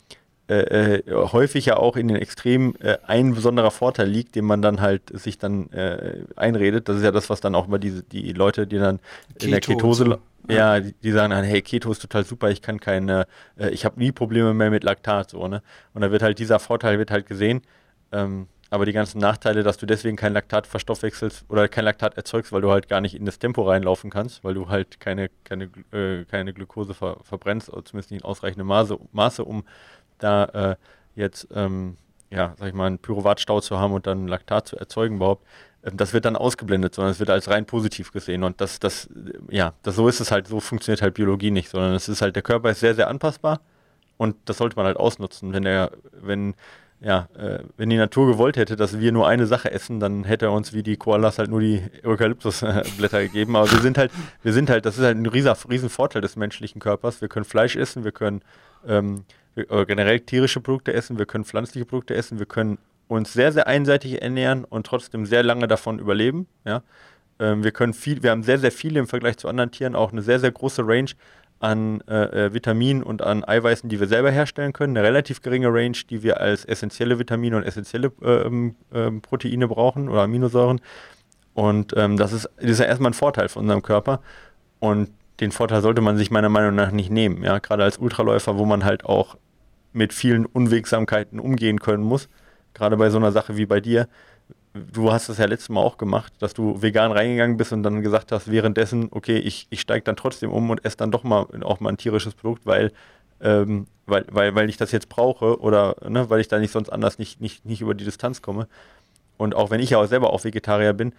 äh, äh, häufig ja auch in den Extremen äh, ein besonderer Vorteil liegt, den man dann halt sich dann äh, einredet. Das ist ja das, was dann auch mal diese die Leute, die dann Keto in der Ketose, so. ja, die, die, sagen dann, hey, Keto ist total super, ich kann keine, äh, ich habe nie Probleme mehr mit Laktat, so, ne? Und da wird halt dieser Vorteil wird halt gesehen. Ähm, aber die ganzen Nachteile, dass du deswegen kein Laktat verstoffwechselst oder kein Laktat erzeugst, weil du halt gar nicht in das Tempo reinlaufen kannst, weil du halt keine, keine, äh, keine Glukose ver verbrennst, oder zumindest nicht in ausreichendem Maße, Maße um da äh, jetzt, ähm, ja, sag ich mal, einen Pyruvatstau zu haben und dann Laktat zu erzeugen überhaupt, ähm, das wird dann ausgeblendet, sondern es wird als rein positiv gesehen. Und das, das, ja, das, so ist es halt, so funktioniert halt Biologie nicht, sondern es ist halt, der Körper ist sehr, sehr anpassbar und das sollte man halt ausnutzen. Wenn der, wenn, ja, äh, wenn die Natur gewollt hätte, dass wir nur eine Sache essen, dann hätte er uns wie die Koalas halt nur die Eukalyptusblätter gegeben. Aber wir sind halt, wir sind halt, das ist halt ein riesen, riesen Vorteil des menschlichen Körpers. Wir können Fleisch essen, wir können ähm, äh, generell tierische Produkte essen, wir können pflanzliche Produkte essen, wir können uns sehr, sehr einseitig ernähren und trotzdem sehr lange davon überleben. Ja? Ähm, wir können viel, wir haben sehr, sehr viele im Vergleich zu anderen Tieren auch eine sehr, sehr große Range an äh, äh Vitaminen und an Eiweißen, die wir selber herstellen können. Eine relativ geringe Range, die wir als essentielle Vitamine und essentielle ähm, ähm, Proteine brauchen oder Aminosäuren. Und ähm, das, ist, das ist ja erstmal ein Vorteil für unseren Körper. Und den Vorteil sollte man sich meiner Meinung nach nicht nehmen. Ja? Gerade als Ultraläufer, wo man halt auch mit vielen Unwegsamkeiten umgehen können muss. Gerade bei so einer Sache wie bei dir. Du hast das ja letztes Mal auch gemacht, dass du vegan reingegangen bist und dann gesagt hast, währenddessen, okay, ich, ich steige dann trotzdem um und esse dann doch mal auch mal ein tierisches Produkt, weil, ähm, weil, weil, weil ich das jetzt brauche oder ne, weil ich da nicht sonst anders nicht, nicht, nicht über die Distanz komme. Und auch wenn ich ja selber auch Vegetarier bin,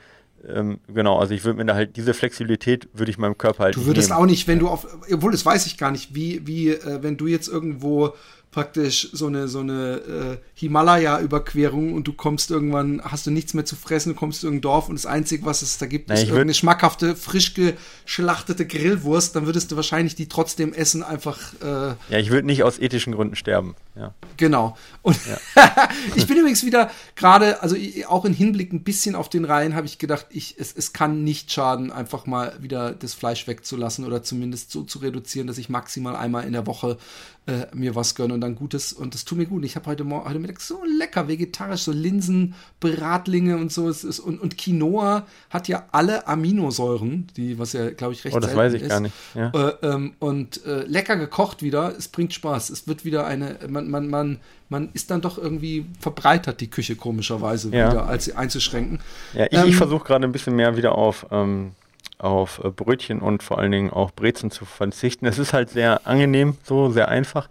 ähm, genau, also ich würde mir da halt diese Flexibilität würde ich meinem Körper halt. Du würdest nehmen. auch nicht, wenn du auf, obwohl das weiß ich gar nicht, wie, wie, äh, wenn du jetzt irgendwo praktisch so eine, so eine äh, Himalaya-Überquerung und du kommst irgendwann, hast du nichts mehr zu fressen, du kommst in irgendein Dorf und das Einzige, was es da gibt, ist irgendeine schmackhafte, frisch geschlachtete Grillwurst, dann würdest du wahrscheinlich die trotzdem essen, einfach. Äh, ja, ich würde nicht aus ethischen Gründen sterben. Ja. Genau. Und ja. ich bin übrigens wieder gerade, also auch in Hinblick ein bisschen auf den Reihen, habe ich gedacht, ich, es, es kann nicht schaden, einfach mal wieder das Fleisch wegzulassen oder zumindest so zu reduzieren, dass ich maximal einmal in der Woche äh, mir was gönnen und dann Gutes. Und das tut mir gut. Ich habe heute, heute Mittag so lecker vegetarisch, so Linsen, Bratlinge und so. Es ist, und, und Quinoa hat ja alle Aminosäuren, die, was ja, glaube ich, recht Oh, das weiß ich ist. gar nicht. Ja. Äh, ähm, und äh, lecker gekocht wieder. Es bringt Spaß. Es wird wieder eine, man, man, man, man ist dann doch irgendwie verbreitert, die Küche komischerweise ja. wieder, als sie einzuschränken. Ja, ich, ähm, ich versuche gerade ein bisschen mehr wieder auf. Ähm auf äh, Brötchen und vor allen Dingen auch Brezen zu verzichten. Es ist halt sehr angenehm, so sehr einfach.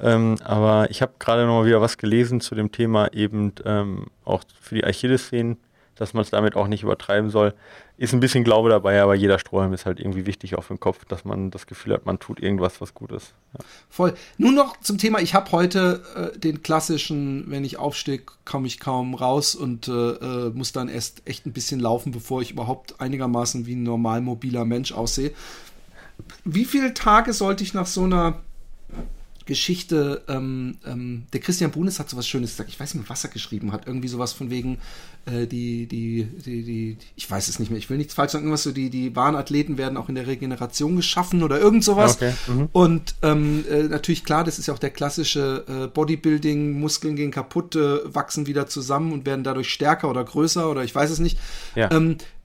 Ähm, aber ich habe gerade noch mal wieder was gelesen zu dem Thema eben ähm, auch für die Achillessehnen dass man es damit auch nicht übertreiben soll. Ist ein bisschen Glaube dabei, aber jeder Strohhalm ist halt irgendwie wichtig auf dem Kopf, dass man das Gefühl hat, man tut irgendwas, was gut ist. Ja. Voll. Nun noch zum Thema, ich habe heute äh, den klassischen, wenn ich aufstehe, komme ich kaum raus und äh, äh, muss dann erst echt ein bisschen laufen, bevor ich überhaupt einigermaßen wie ein normal mobiler Mensch aussehe. Wie viele Tage sollte ich nach so einer Geschichte, ähm, ähm, der Christian Brunes hat sowas Schönes gesagt, ich weiß nicht mehr, was er geschrieben hat, irgendwie sowas von wegen, äh, die, die, die, die, ich weiß es nicht mehr, ich will nichts falsch sagen, irgendwas so, die, die wahren Athleten werden auch in der Regeneration geschaffen oder irgend sowas. Okay. Mhm. Und ähm, äh, natürlich klar, das ist ja auch der klassische äh, Bodybuilding, Muskeln gehen kaputt, äh, wachsen wieder zusammen und werden dadurch stärker oder größer oder ich weiß es nicht. Ja.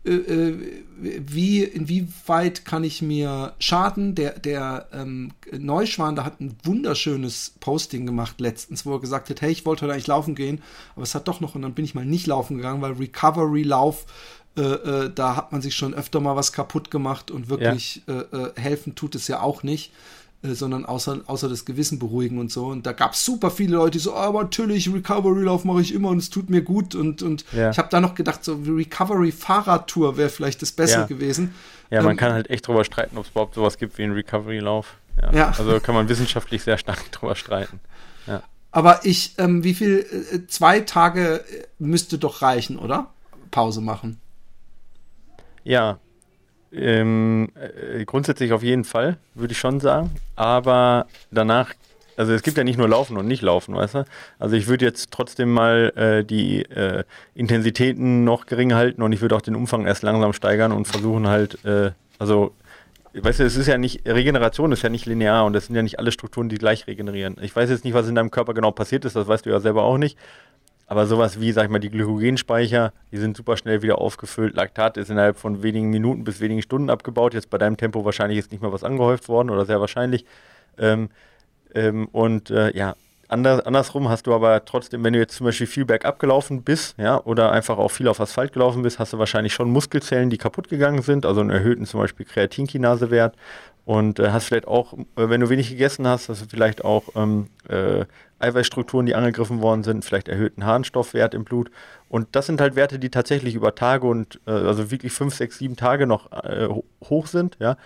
Äh, äh, wie, inwieweit kann ich mir schaden? Der, der ähm, Neuschwan, da hat ein wunderschönes Posting gemacht letztens, wo er gesagt hat, hey, ich wollte heute eigentlich laufen gehen, aber es hat doch noch, und dann bin ich mal nicht laufen gegangen, weil Recovery-Lauf, äh, äh, da hat man sich schon öfter mal was kaputt gemacht und wirklich ja. äh, äh helfen tut es ja auch nicht. Äh, sondern außer, außer das Gewissen beruhigen und so. Und da gab es super viele Leute, die so, oh, natürlich, Recovery-Lauf mache ich immer und es tut mir gut. Und, und ja. ich habe da noch gedacht, so Recovery-Fahrradtour wäre vielleicht das Bessere ja. gewesen. Ja, man ähm, kann halt echt drüber streiten, ob es überhaupt sowas gibt wie einen Recovery-Lauf. Ja. ja. Also kann man wissenschaftlich sehr stark drüber streiten. Ja. Aber ich, ähm, wie viel, äh, zwei Tage äh, müsste doch reichen, oder? Pause machen. Ja, ähm, äh, grundsätzlich auf jeden Fall, würde ich schon sagen. Aber danach, also es gibt ja nicht nur Laufen und nicht Laufen, weißt du? Also ich würde jetzt trotzdem mal äh, die äh, Intensitäten noch gering halten und ich würde auch den Umfang erst langsam steigern und versuchen halt, äh, also weißt du, es ist ja nicht, Regeneration ist ja nicht linear und es sind ja nicht alle Strukturen, die gleich regenerieren. Ich weiß jetzt nicht, was in deinem Körper genau passiert ist, das weißt du ja selber auch nicht. Aber sowas wie, sag ich mal, die Glykogenspeicher, die sind super schnell wieder aufgefüllt. Laktat ist innerhalb von wenigen Minuten bis wenigen Stunden abgebaut. Jetzt bei deinem Tempo wahrscheinlich ist nicht mehr was angehäuft worden oder sehr wahrscheinlich. Ähm, ähm, und äh, ja, anders, andersrum hast du aber trotzdem, wenn du jetzt zum Beispiel viel bergab gelaufen bist, ja, oder einfach auch viel auf Asphalt gelaufen bist, hast du wahrscheinlich schon Muskelzellen, die kaputt gegangen sind, also einen erhöhten zum Beispiel Kreatinkinasewert und äh, hast vielleicht auch, äh, wenn du wenig gegessen hast, hast du vielleicht auch ähm, äh, Eiweißstrukturen, die angegriffen worden sind, vielleicht erhöhten Harnstoffwert im Blut. Und das sind halt Werte, die tatsächlich über Tage und äh, also wirklich fünf, sechs, sieben Tage noch äh, hoch sind, ja.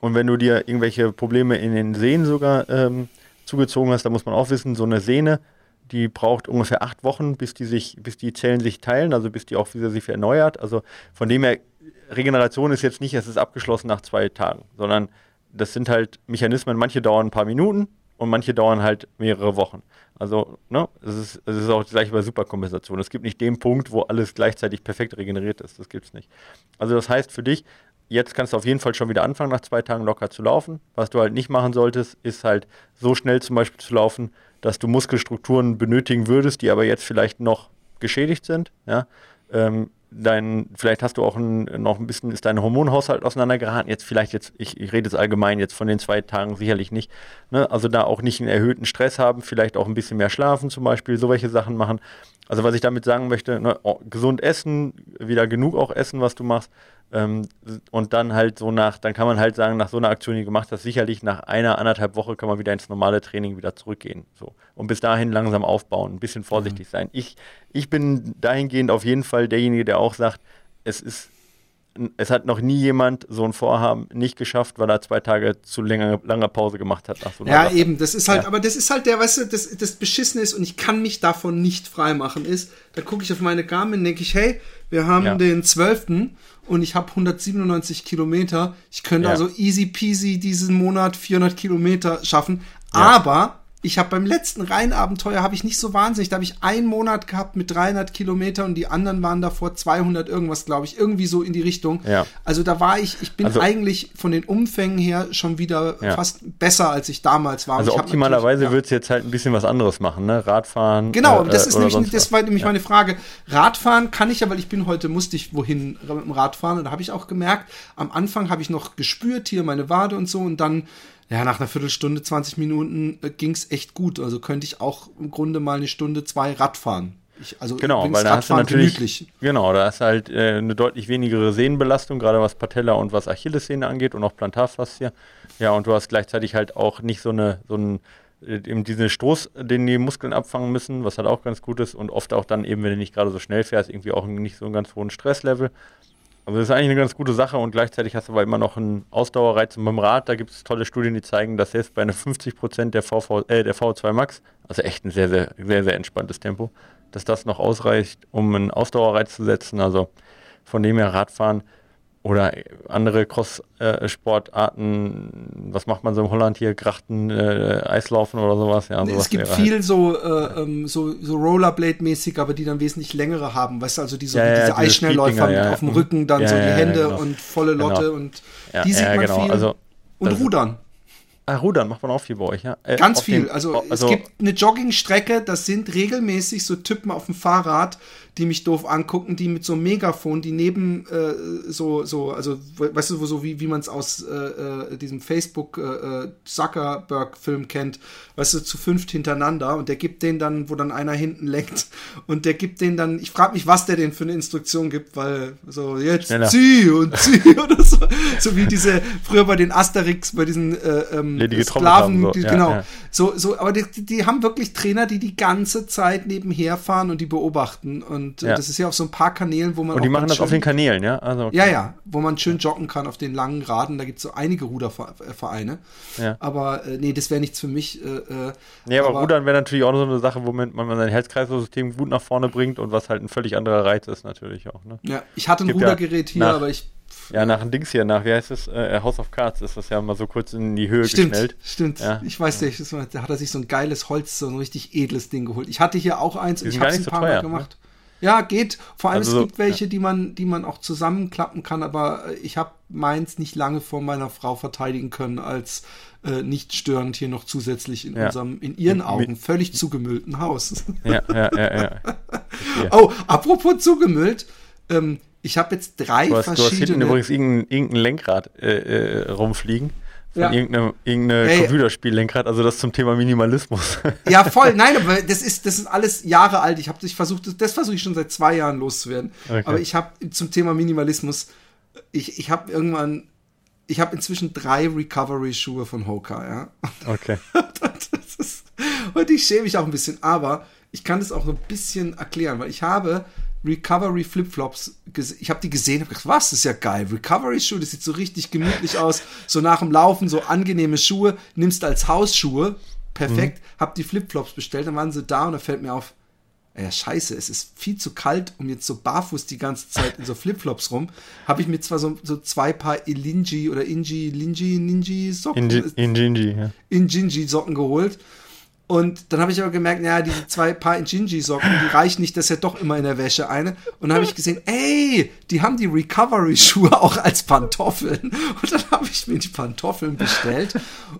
Und wenn du dir irgendwelche Probleme in den Sehnen sogar ähm, zugezogen hast, da muss man auch wissen, so eine Sehne, die braucht ungefähr acht Wochen, bis die sich, bis die Zellen sich teilen, also bis die auch wieder sich erneuert. Also von dem her, Regeneration ist jetzt nicht, es ist abgeschlossen nach zwei Tagen, sondern das sind halt Mechanismen, manche dauern ein paar Minuten und manche dauern halt mehrere Wochen. Also, ne, es ist, es ist auch das gleiche bei Superkompensation. Es gibt nicht den Punkt, wo alles gleichzeitig perfekt regeneriert ist. Das gibt es nicht. Also, das heißt für dich, jetzt kannst du auf jeden Fall schon wieder anfangen, nach zwei Tagen locker zu laufen. Was du halt nicht machen solltest, ist halt so schnell zum Beispiel zu laufen, dass du Muskelstrukturen benötigen würdest, die aber jetzt vielleicht noch geschädigt sind. Ja? Ähm, dein, vielleicht hast du auch ein, noch ein bisschen, ist dein Hormonhaushalt auseinandergeraten. Jetzt vielleicht jetzt, ich, ich rede jetzt allgemein jetzt von den zwei Tagen sicherlich nicht. Ne? Also da auch nicht einen erhöhten Stress haben, vielleicht auch ein bisschen mehr schlafen zum Beispiel, so welche Sachen machen. Also was ich damit sagen möchte, ne, oh, gesund essen, wieder genug auch essen, was du machst. Ähm, und dann halt so nach, dann kann man halt sagen, nach so einer Aktion, die du gemacht hast, sicherlich nach einer, anderthalb Woche kann man wieder ins normale Training wieder zurückgehen. So. Und bis dahin langsam aufbauen, ein bisschen vorsichtig mhm. sein. Ich, ich bin dahingehend auf jeden Fall derjenige, der auch sagt, es ist es hat noch nie jemand so ein Vorhaben nicht geschafft, weil er zwei Tage zu länger, langer Pause gemacht hat. So ja, Sache. eben, das ist halt, ja. aber das ist halt der, weißt du, das, das Beschissene ist und ich kann mich davon nicht freimachen, ist, da gucke ich auf meine Garmin, denke ich, hey, wir haben ja. den 12. und ich habe 197 Kilometer. Ich könnte ja. also easy peasy diesen Monat 400 Kilometer schaffen, aber ich habe beim letzten Rheinabenteuer habe ich nicht so wahnsinnig, da habe ich einen Monat gehabt mit 300 Kilometer und die anderen waren davor 200 irgendwas, glaube ich, irgendwie so in die Richtung. Ja. Also da war ich, ich bin also, eigentlich von den Umfängen her schon wieder ja. fast besser, als ich damals war. Also optimalerweise ja. würdest du jetzt halt ein bisschen was anderes machen, ne? Radfahren. Genau, äh, das ist nämlich, das war nämlich meine Frage. Radfahren kann ich ja, weil ich bin heute, musste ich wohin mit dem Radfahren und da habe ich auch gemerkt, am Anfang habe ich noch gespürt, hier meine Wade und so und dann ja, nach einer Viertelstunde, 20 Minuten äh, ging es echt gut. Also könnte ich auch im Grunde mal eine Stunde, zwei Rad fahren. Ich, also genau, weil da hast du natürlich, gemütlich. genau, da hast du halt äh, eine deutlich weniger Sehnenbelastung, gerade was Patella und was Achillessehne angeht und auch Plantarfaszie. Ja, und du hast gleichzeitig halt auch nicht so eine, so ein, äh, eben diesen Stoß, den die Muskeln abfangen müssen, was halt auch ganz gut ist und oft auch dann eben, wenn du nicht gerade so schnell fährst, irgendwie auch nicht so einen ganz hohen Stresslevel. Also das ist eigentlich eine ganz gute Sache und gleichzeitig hast du aber immer noch einen Ausdauerreiz beim Rad. Da gibt es tolle Studien, die zeigen, dass selbst bei einer 50% der, VV, äh, der V2 Max, also echt ein sehr, sehr, sehr, sehr entspanntes Tempo, dass das noch ausreicht, um einen Ausdauerreiz zu setzen. Also von dem her Radfahren oder andere Cross-Sportarten, was macht man so in Holland hier, Grachten, äh, Eislaufen oder sowas? Ja, sowas es gibt viel halt. so, äh, ähm, so, so Rollerblade-mäßig, aber die dann wesentlich längere haben, weißt du, also diese, ja, ja, diese Eisschnellläufer ja, auf dem Rücken, dann so die Hände genau. und volle Lotte genau. und die sieht man genau. viel. Also, und Rudern. Ah, Rudern macht man auch viel bei euch, ja? Äh, Ganz viel. Den, also, also, es gibt eine Joggingstrecke, das sind regelmäßig so Typen auf dem Fahrrad, die mich doof angucken, die mit so einem Megafon, die neben äh, so, so, also, weißt du, so wie, wie man es aus äh, äh, diesem Facebook äh, äh, Zuckerberg-Film kennt, weißt du, zu fünft hintereinander und der gibt den dann, wo dann einer hinten lenkt und der gibt den dann, ich frage mich, was der denn für eine Instruktion gibt, weil so, jetzt Schneller. zieh und zieh oder so, so wie diese, früher bei den Asterix, bei diesen äh, ähm, Sklaven, so. Die, ja, genau, ja. so, so, aber die, die haben wirklich Trainer, die die ganze Zeit nebenher fahren und die beobachten und und äh, ja. das ist ja auf so ein paar Kanälen, wo man. Und die machen das schön, auf den Kanälen, ja? Also, okay. Ja, ja, wo man schön joggen kann auf den langen Raden. Da gibt es so einige Rudervereine. Ja. Aber äh, nee, das wäre nichts für mich. Äh, äh, nee, aber, aber Rudern wäre natürlich auch so eine Sache, womit man sein Herz-Kreislauf-System gut nach vorne bringt und was halt ein völlig anderer Reiz ist, natürlich auch. Ne? Ja, ich hatte ein Rudergerät ja hier, nach, aber ich. Ja, nach dem Dings hier, nach, wie heißt es, äh, House of Cards ist das ja mal so kurz in die Höhe stimmt, geschnellt. Stimmt, ja. ich weiß nicht, da hat er sich so ein geiles Holz, so ein richtig edles Ding geholt. Ich hatte hier auch eins und ich habe es ein paar teuer, Mal gemacht. Ne? Ja, geht. Vor allem also, es gibt welche, ja. die man, die man auch zusammenklappen kann, aber ich habe meins nicht lange vor meiner Frau verteidigen können, als äh, nicht störend hier noch zusätzlich in ja. unserem, in ihren Augen völlig zugemüllten Haus. Ja, ja, ja, ja. oh, apropos zugemüllt, ähm, ich habe jetzt drei du hast, verschiedene. Du hast hinten übrigens irgendein, irgendein Lenkrad äh, äh, rumfliegen ja. irgendeinem irgendeine hey. Computerspiellenkrad, also das zum Thema Minimalismus. Ja, voll. Nein, aber das ist, das ist alles Jahre alt. Ich habe ich versucht, das versuche ich schon seit zwei Jahren loszuwerden. Okay. Aber ich habe zum Thema Minimalismus, ich, ich habe irgendwann, ich habe inzwischen drei Recovery-Schuhe von Hoka, ja. Okay. ist, und ich schäme mich auch ein bisschen, aber ich kann das auch ein bisschen erklären, weil ich habe Recovery Flipflops. Ich habe die gesehen, habe gedacht, was, das ist ja geil. Recovery Schuhe, das sieht so richtig gemütlich aus. So nach dem Laufen, so angenehme Schuhe. Nimmst als Hausschuhe. Perfekt. Mhm. Hab die Flipflops bestellt, dann waren sie da und da fällt mir auf, ja, scheiße, es ist viel zu kalt, um jetzt so barfuß die ganze Zeit in so Flipflops rum. Habe ich mir zwar so, so zwei Paar Ilinji oder Inji, Linji, Ninji Socken. Inji, Injinji, ja. Injinji Socken geholt und dann habe ich aber gemerkt, naja, diese zwei Paar Injinji-Socken, die reichen nicht, das ist ja doch immer in der Wäsche eine. Und dann habe ich gesehen, ey, die haben die Recovery-Schuhe auch als Pantoffeln. Und dann habe ich mir die Pantoffeln bestellt.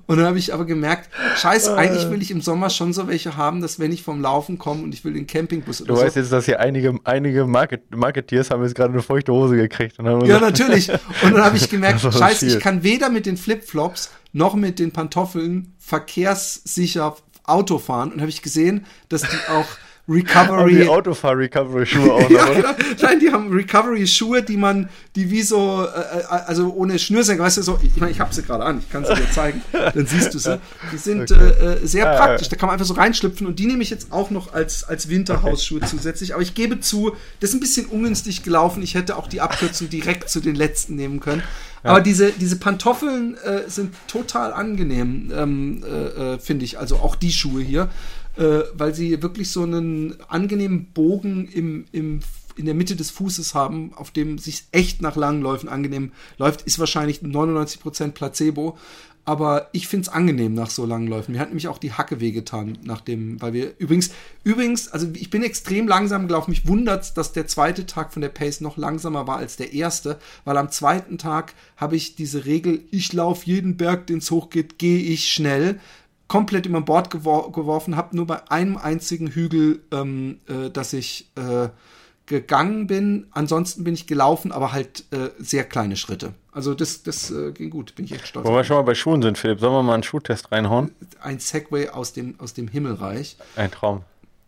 Und dann habe ich aber gemerkt, scheiße, eigentlich will ich im Sommer schon so welche haben, dass wenn ich vom Laufen komme und ich will den Campingbus oder Du weißt so, jetzt, dass hier einige, einige Market Marketeers haben jetzt gerade eine feuchte Hose gekriegt. ja, natürlich. Und dann habe ich gemerkt, scheiße, ich kann weder mit den Flipflops noch mit den Pantoffeln verkehrssicher Autofahren und habe ich gesehen, dass die auch Recovery. die Autofahr-Recovery-Schuhe auch, ja, oder? Nein, die haben Recovery-Schuhe, die man, die wie so, äh, äh also ohne Schnürsenkel, weißt du, so, ich meine, ich habe sie gerade an, ich kann sie dir zeigen, dann siehst du sie. Die sind okay. äh, sehr ah, praktisch, da kann man einfach so reinschlüpfen und die nehme ich jetzt auch noch als, als Winterhausschuhe okay. zusätzlich. Aber ich gebe zu, das ist ein bisschen ungünstig gelaufen. Ich hätte auch die Abkürzung direkt zu den letzten nehmen können. Ja. Aber diese, diese Pantoffeln äh, sind total angenehm, ähm, äh, äh, finde ich. Also auch die Schuhe hier, äh, weil sie wirklich so einen angenehmen Bogen im, im, in der Mitte des Fußes haben, auf dem sich echt nach langen Läufen angenehm läuft. Ist wahrscheinlich 99% Placebo. Aber ich finde es angenehm nach so langen Läufen. Mir hat nämlich auch die Hacke wehgetan, nachdem, weil wir übrigens, übrigens, also ich bin extrem langsam gelaufen. Mich wundert, dass der zweite Tag von der Pace noch langsamer war als der erste, weil am zweiten Tag habe ich diese Regel, ich laufe jeden Berg, den es hochgeht, gehe ich schnell komplett über Bord gewor geworfen, habe nur bei einem einzigen Hügel, ähm, äh, dass ich äh, gegangen bin. Ansonsten bin ich gelaufen, aber halt äh, sehr kleine Schritte. Also das, das äh, ging gut, bin ich echt stolz. Wo wir schon mal bei Schuhen sind, Philipp, sollen wir mal einen Schuhtest reinhauen? Ein Segway aus dem, aus dem Himmelreich. Ein Traum.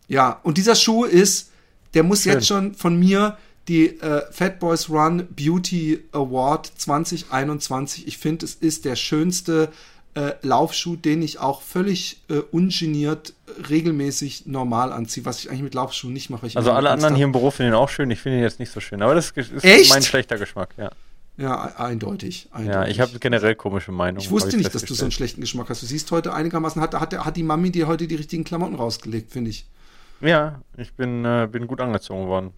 Ja, und dieser Schuh ist, der muss Schön. jetzt schon von mir die äh, Fat Boys Run Beauty Award 2021. Ich finde, es ist der schönste äh, Laufschuh, den ich auch völlig äh, ungeniert regelmäßig normal anziehe, was ich eigentlich mit Laufschuhen nicht mache. also alle anderen hier im Büro finden ihn auch schön, ich finde ihn jetzt nicht so schön, aber das ist Echt? mein schlechter Geschmack, ja. Ja, eindeutig, eindeutig. Ja, ich habe generell komische Meinungen. Ich wusste nicht, dass du so einen schlechten Geschmack hast. Du siehst heute einigermaßen, hat, hat, hat die Mami dir heute die richtigen Klamotten rausgelegt, finde ich. Ja, ich bin, äh, bin gut angezogen worden.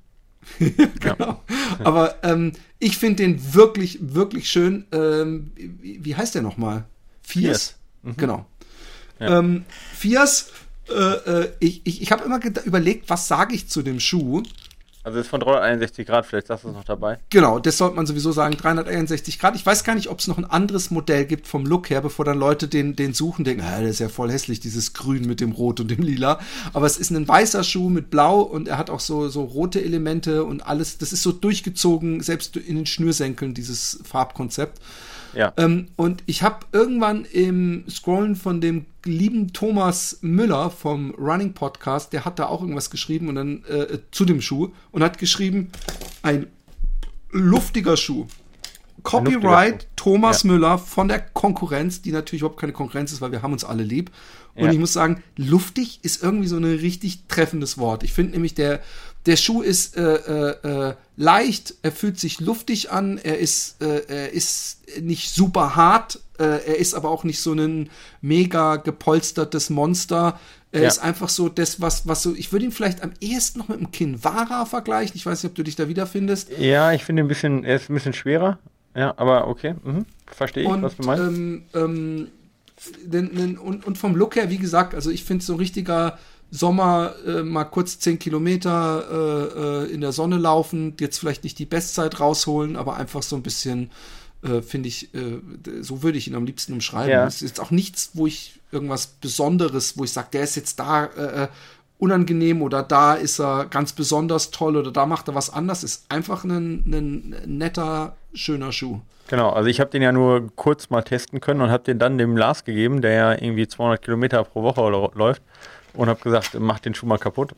genau. Aber ähm, ich finde den wirklich, wirklich schön. Ähm, wie, wie, heißt der nochmal? Fias? Mhm. Genau. Ja. Ähm, Fias, äh, äh, ich, ich, ich habe immer überlegt, was sage ich zu dem Schuh? Also ist von 361 Grad, vielleicht sagst du es noch dabei. Genau, das sollte man sowieso sagen, 361 Grad. Ich weiß gar nicht, ob es noch ein anderes Modell gibt vom Look her, bevor dann Leute den, den suchen, denken, ah, das ist ja voll hässlich, dieses Grün mit dem Rot und dem Lila. Aber es ist ein weißer Schuh mit Blau und er hat auch so, so rote Elemente und alles. Das ist so durchgezogen, selbst in den Schnürsenkeln, dieses Farbkonzept. Ja. Ähm, und ich habe irgendwann im Scrollen von dem lieben Thomas Müller vom Running Podcast, der hat da auch irgendwas geschrieben und dann äh, zu dem Schuh und hat geschrieben, ein luftiger Schuh. Copyright Thomas ja. Müller von der Konkurrenz, die natürlich überhaupt keine Konkurrenz ist, weil wir haben uns alle lieb. Und ja. ich muss sagen, luftig ist irgendwie so ein richtig treffendes Wort. Ich finde nämlich, der, der Schuh ist äh, äh, äh, leicht, er fühlt sich luftig an, er ist, äh, er ist nicht super hart, äh, er ist aber auch nicht so ein mega gepolstertes Monster. Er ja. ist einfach so das, was, was so, ich würde ihn vielleicht am ehesten noch mit dem Kinvara vergleichen. Ich weiß nicht, ob du dich da wiederfindest. Ja, ich finde ihn ein bisschen, er ist ein bisschen schwerer. Ja, aber okay, mhm. verstehe ich, und, was du meinst. Ähm, ähm, und, und vom Look her, wie gesagt, also ich finde so ein richtiger Sommer äh, mal kurz 10 Kilometer äh, äh, in der Sonne laufen, jetzt vielleicht nicht die Bestzeit rausholen, aber einfach so ein bisschen, äh, finde ich, äh, so würde ich ihn am liebsten umschreiben. Ja. Es ist jetzt auch nichts, wo ich irgendwas Besonderes, wo ich sage, der ist jetzt da unangenehm oder da ist er ganz besonders toll oder da macht er was anders. Ist einfach ein, ein netter, schöner Schuh. Genau, also ich habe den ja nur kurz mal testen können und habe den dann dem Lars gegeben, der ja irgendwie 200 Kilometer pro Woche läuft und habe gesagt, mach den Schuh mal kaputt.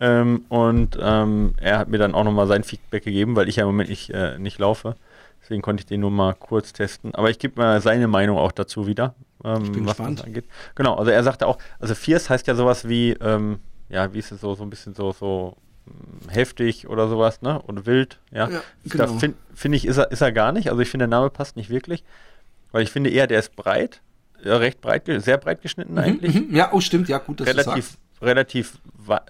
Ähm, und ähm, er hat mir dann auch nochmal sein Feedback gegeben, weil ich ja im Moment nicht, äh, nicht laufe. Deswegen konnte ich den nur mal kurz testen. Aber ich gebe mal seine Meinung auch dazu wieder, ähm, was gespannt. das angeht. Genau, also er sagte auch, also Fierce heißt ja sowas wie, ähm, ja, wie ist es so, so ein bisschen so, so hm, heftig oder sowas, ne? Und wild, ja. ja genau. Da finde find ich, ist er, ist er gar nicht. Also ich finde, der Name passt nicht wirklich. Weil ich finde eher, der ist breit recht breit, sehr breit geschnitten mhm, eigentlich. Mhm. Ja, oh stimmt, ja gut, dass relativ, du relativ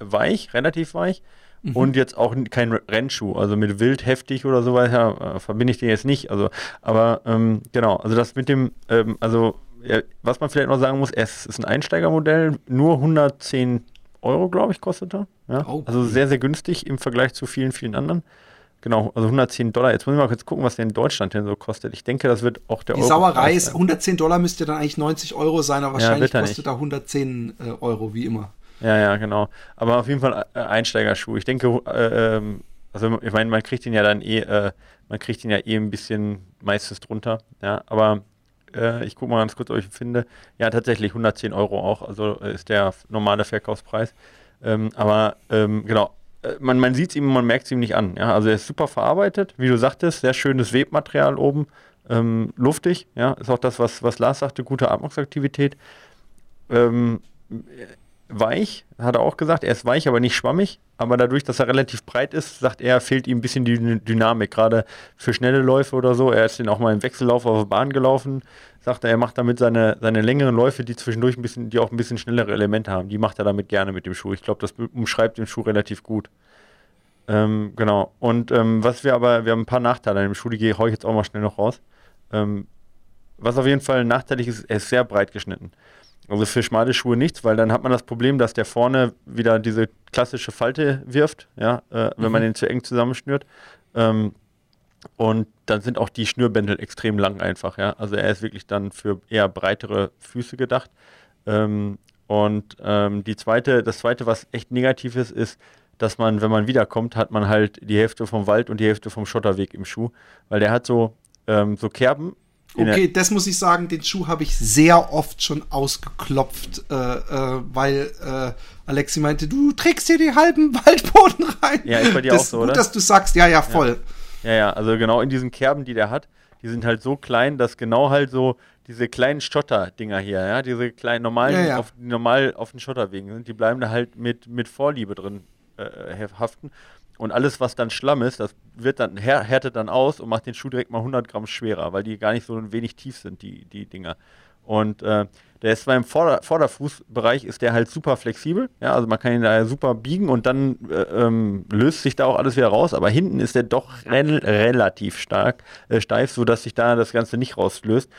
weich, relativ weich. Mhm. Und jetzt auch kein Rennschuh, also mit wild heftig oder so weiter, äh, verbinde ich den jetzt nicht. Also, aber ähm, genau, also das mit dem, ähm, also ja, was man vielleicht noch sagen muss, es ist ein Einsteigermodell, nur 110 Euro, glaube ich, kostet er. Ja? Oh. Also sehr, sehr günstig im Vergleich zu vielen, vielen anderen. Genau, also 110 Dollar. Jetzt muss ich mal kurz gucken, was der in Deutschland denn so kostet. Ich denke, das wird auch der Die Euro Sauerei ist, 110 Dollar müsste dann eigentlich 90 Euro sein, aber wahrscheinlich ja, kostet er 110 äh, Euro, wie immer. Ja, ja, genau. Aber auf jeden Fall äh, Einsteigerschuh. Ich denke, äh, ähm, also ich meine, man kriegt ihn ja dann eh, äh, man kriegt ihn ja eh ein bisschen meistens drunter, ja, aber äh, ich gucke mal ganz kurz, ob ich ihn finde. Ja, tatsächlich 110 Euro auch, also ist der normale Verkaufspreis. Ähm, aber ähm, genau, äh, man, man sieht es ihm, man merkt es ihm nicht an. Ja? Also er ist super verarbeitet, wie du sagtest, sehr schönes Webmaterial oben, ähm, luftig, ja, ist auch das, was, was Lars sagte, gute Atmungsaktivität. Ähm, weich, hat er auch gesagt, er ist weich, aber nicht schwammig. Aber dadurch, dass er relativ breit ist, sagt er, fehlt ihm ein bisschen die Dynamik, gerade für schnelle Läufe oder so. Er ist den auch mal im Wechsellauf auf der Bahn gelaufen, sagt er, er macht damit seine, seine längeren Läufe, die zwischendurch ein bisschen, die auch ein bisschen schnellere Elemente haben. Die macht er damit gerne mit dem Schuh. Ich glaube, das umschreibt den Schuh relativ gut. Ähm, genau. Und ähm, was wir aber, wir haben ein paar Nachteile an dem Schuh, die haue ich jetzt auch mal schnell noch raus. Ähm, was auf jeden Fall nachteilig ist, er ist sehr breit geschnitten. Also für schmale Schuhe nichts, weil dann hat man das Problem, dass der vorne wieder diese klassische Falte wirft, ja, äh, wenn mhm. man den zu eng zusammenschnürt. Ähm, und dann sind auch die Schnürbändel extrem lang einfach, ja. Also er ist wirklich dann für eher breitere Füße gedacht. Ähm, und ähm, die zweite, das zweite, was echt negativ ist, ist, dass man, wenn man wiederkommt, hat man halt die Hälfte vom Wald und die Hälfte vom Schotterweg im Schuh, weil der hat so, ähm, so Kerben Okay, das muss ich sagen, den Schuh habe ich sehr oft schon ausgeklopft, äh, äh, weil äh, Alexi meinte, du trägst hier die halben Waldboden rein. Ja, ist bei dir das auch so, gut, oder? dass du sagst, ja, ja, voll. Ja. ja, ja, also genau in diesen Kerben, die der hat, die sind halt so klein, dass genau halt so diese kleinen Schotter-Dinger hier, ja, diese kleinen normalen, Ja, ja. Auf, die normal auf den Schotterwegen sind, die bleiben da halt mit, mit Vorliebe drin äh, haften. Und alles, was dann Schlamm ist, das wird dann, här, härtet dann aus und macht den Schuh direkt mal 100 Gramm schwerer, weil die gar nicht so wenig tief sind, die, die Dinger. Und äh, der ist zwar im Vorder Vorderfußbereich ist der halt super flexibel, ja, also man kann ihn da super biegen und dann äh, ähm, löst sich da auch alles wieder raus, aber hinten ist der doch rel relativ stark äh, steif, sodass sich da das Ganze nicht rauslöst.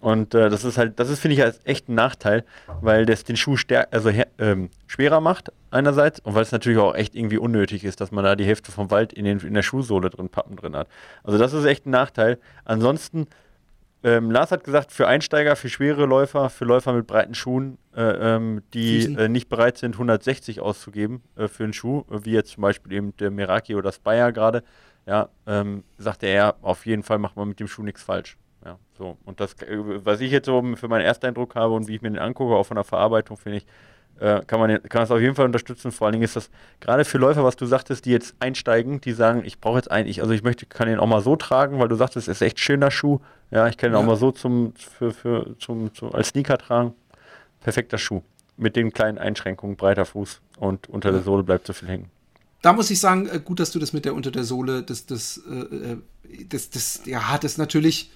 Und äh, das ist halt, das ist, finde ich, als echt ein Nachteil, weil das den Schuh stär also ähm, schwerer macht, einerseits, und weil es natürlich auch echt irgendwie unnötig ist, dass man da die Hälfte vom Wald in, den, in der Schuhsohle drin, Pappen drin hat. Also das ist echt ein Nachteil. Ansonsten, ähm, Lars hat gesagt, für Einsteiger, für schwere Läufer, für Läufer mit breiten Schuhen, äh, ähm, die äh, nicht bereit sind, 160 auszugeben äh, für einen Schuh, wie jetzt zum Beispiel eben der Meraki oder das Bayer gerade, ja, ähm, sagte er, auf jeden Fall macht man mit dem Schuh nichts falsch. Ja, so. Und das, äh, was ich jetzt so für meinen Ersteindruck habe und wie ich mir den angucke, auch von der Verarbeitung, finde ich, äh, kann man den- kann das auf jeden Fall unterstützen. Vor allen Dingen ist das gerade für Läufer, was du sagtest, die jetzt einsteigen, die sagen, ich brauche jetzt eigentlich, also ich möchte, kann den auch mal so tragen, weil du sagtest, es ist echt schöner Schuh. Ja, ich kann ihn Ja. auch mal so zum, für, für, zum, zum, als Sneaker tragen. Perfekter Schuh. Mit den kleinen Einschränkungen, breiter Fuß und unter der Sohle bleibt so viel hängen. Da muss ich sagen, äh, gut, dass du das mit der unter der Sohle, das, das, äh, äh, das, das, ja, das natürlich,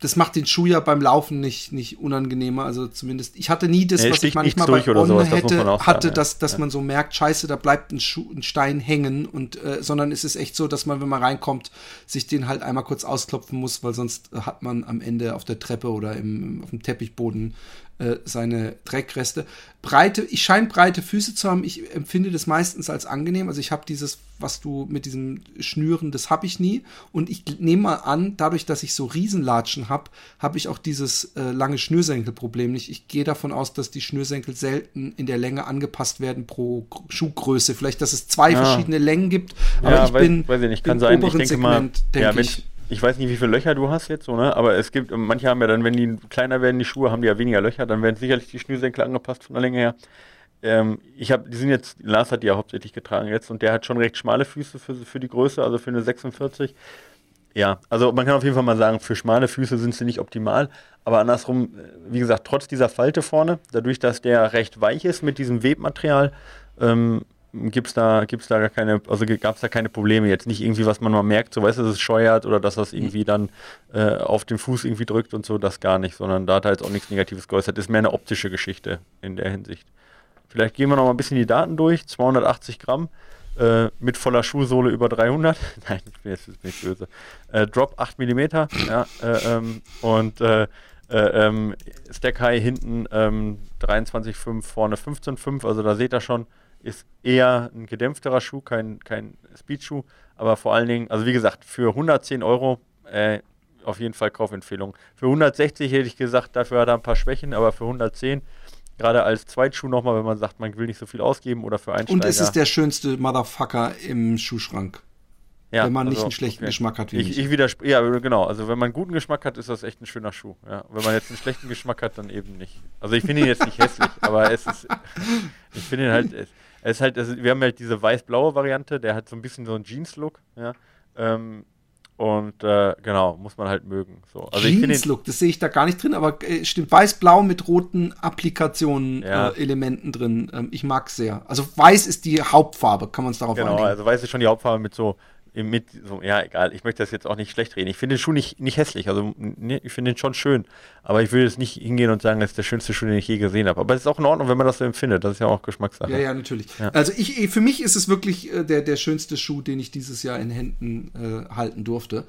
das macht den Schuh ja beim Laufen nicht, nicht unangenehmer. Also zumindest, ich hatte nie das, Nee, was ich manchmal bei On sowas, das hätte, man auch hatte, sagen, dass, dass Ja. man so merkt, scheiße, da bleibt ein, Schuh, ein Stein hängen und, äh, sondern es ist echt so, dass man, wenn man reinkommt, sich den halt einmal kurz ausklopfen muss, weil sonst hat man am Ende auf der Treppe oder im, auf dem Teppichboden äh, seine Dreckreste. Breite, ich scheine breite Füße zu haben. Ich empfinde das meistens als angenehm. Also ich habe dieses, was du mit diesem Schnüren, das habe ich nie. Und ich nehme mal an, dadurch, dass ich so Riesenlatschen habe, habe ich auch dieses äh, lange Schnürsenkelproblem nicht. Ich gehe davon aus, dass die Schnürsenkel selten in der Länge angepasst werden pro Gr- Schuhgröße. Vielleicht, dass es zwei Ja. verschiedene Längen gibt. Aber Ja, ich weiß, bin weiß ich nicht, kann im sein. Ich oberen denke mal, Segment, denke ja, wenn, ich. Ich weiß nicht, wie viele Löcher du hast jetzt, so, ne? aber es gibt, manche haben ja dann, wenn die kleiner werden, die Schuhe, haben die ja weniger Löcher, dann werden sicherlich die Schnürsenkel angepasst von der Länge her. Ähm, ich habe, die sind jetzt, Lars hat die ja hauptsächlich getragen jetzt und der hat schon recht schmale Füße für, für die Größe, also für eine 46. Ja, also man kann auf jeden Fall mal sagen, für schmale Füße sind sie nicht optimal, aber andersrum, äh, wie gesagt, trotz dieser Falte vorne, dadurch, dass der recht weich ist mit diesem Webmaterial, ähm, gibt's da, gibt's da gar keine, also gab es da keine Probleme. Jetzt nicht irgendwie, was man mal merkt, so weißt du, dass es scheuert oder dass das irgendwie dann äh, auf den Fuß irgendwie drückt und so, das gar nicht, sondern da hat er jetzt auch nichts Negatives geäußert. Ist mehr eine optische Geschichte in der Hinsicht. Vielleicht gehen wir noch mal ein bisschen die Daten durch. 280 Gramm äh, mit voller Schuhsohle über 300. Nein, ich bin jetzt bin ich böse. Äh, Drop 8 mm. Ja, äh, ähm, und äh, äh, ähm, Stack High hinten ähm, 23,5, vorne 15,5. Also da seht ihr schon, ist eher ein gedämpfterer Schuh, kein, kein Speedschuh. Aber vor allen Dingen, also wie gesagt, für 110 Euro äh, auf jeden Fall Kaufempfehlung. Für 160 hätte ich gesagt, dafür hat er ein paar Schwächen, aber für 110 gerade als Zweitschuh nochmal, wenn man sagt, man will nicht so viel ausgeben oder für Einsteiger. Und es ist der schönste Motherfucker im Schuhschrank. ja, wenn man nicht also, einen schlechten Geschmack hat wie ich, mich. ich widerspreche, ja, genau. Also wenn man einen guten Geschmack hat, ist das echt ein schöner Schuh. Ja. Wenn man jetzt einen schlechten Geschmack hat, dann eben nicht. Also ich finde ihn jetzt nicht hässlich, aber es ist, ich finde ihn halt, es, es ist halt, es ist, wir haben halt diese weiß-blaue Variante, der hat so ein bisschen so einen Jeans-Look, ja. Ähm, und äh, genau, muss man halt mögen. So. Also Jeans-Look, das sehe ich da gar nicht drin, aber äh, stimmt, weiß-blau mit roten Applikationen, Ja. äh, Elementen drin. Ähm, ich mag sehr. Also weiß ist die Hauptfarbe, kann man es darauf Genau, einigen. also weiß ist schon die Hauptfarbe mit so, mit so, ja, egal, ich möchte das jetzt auch nicht schlecht reden. Ich finde den Schuh nicht, nicht hässlich, also nee, ich finde den schon schön, aber ich will jetzt nicht hingehen und sagen, das ist der schönste Schuh, den ich je gesehen habe. Aber es ist auch in Ordnung, wenn man das so empfindet, das ist ja auch Geschmackssache. Ja, ja, natürlich. Ja. Also ich, ich- für mich ist es wirklich äh, der, der schönste Schuh, den ich dieses Jahr in Händen äh, halten durfte.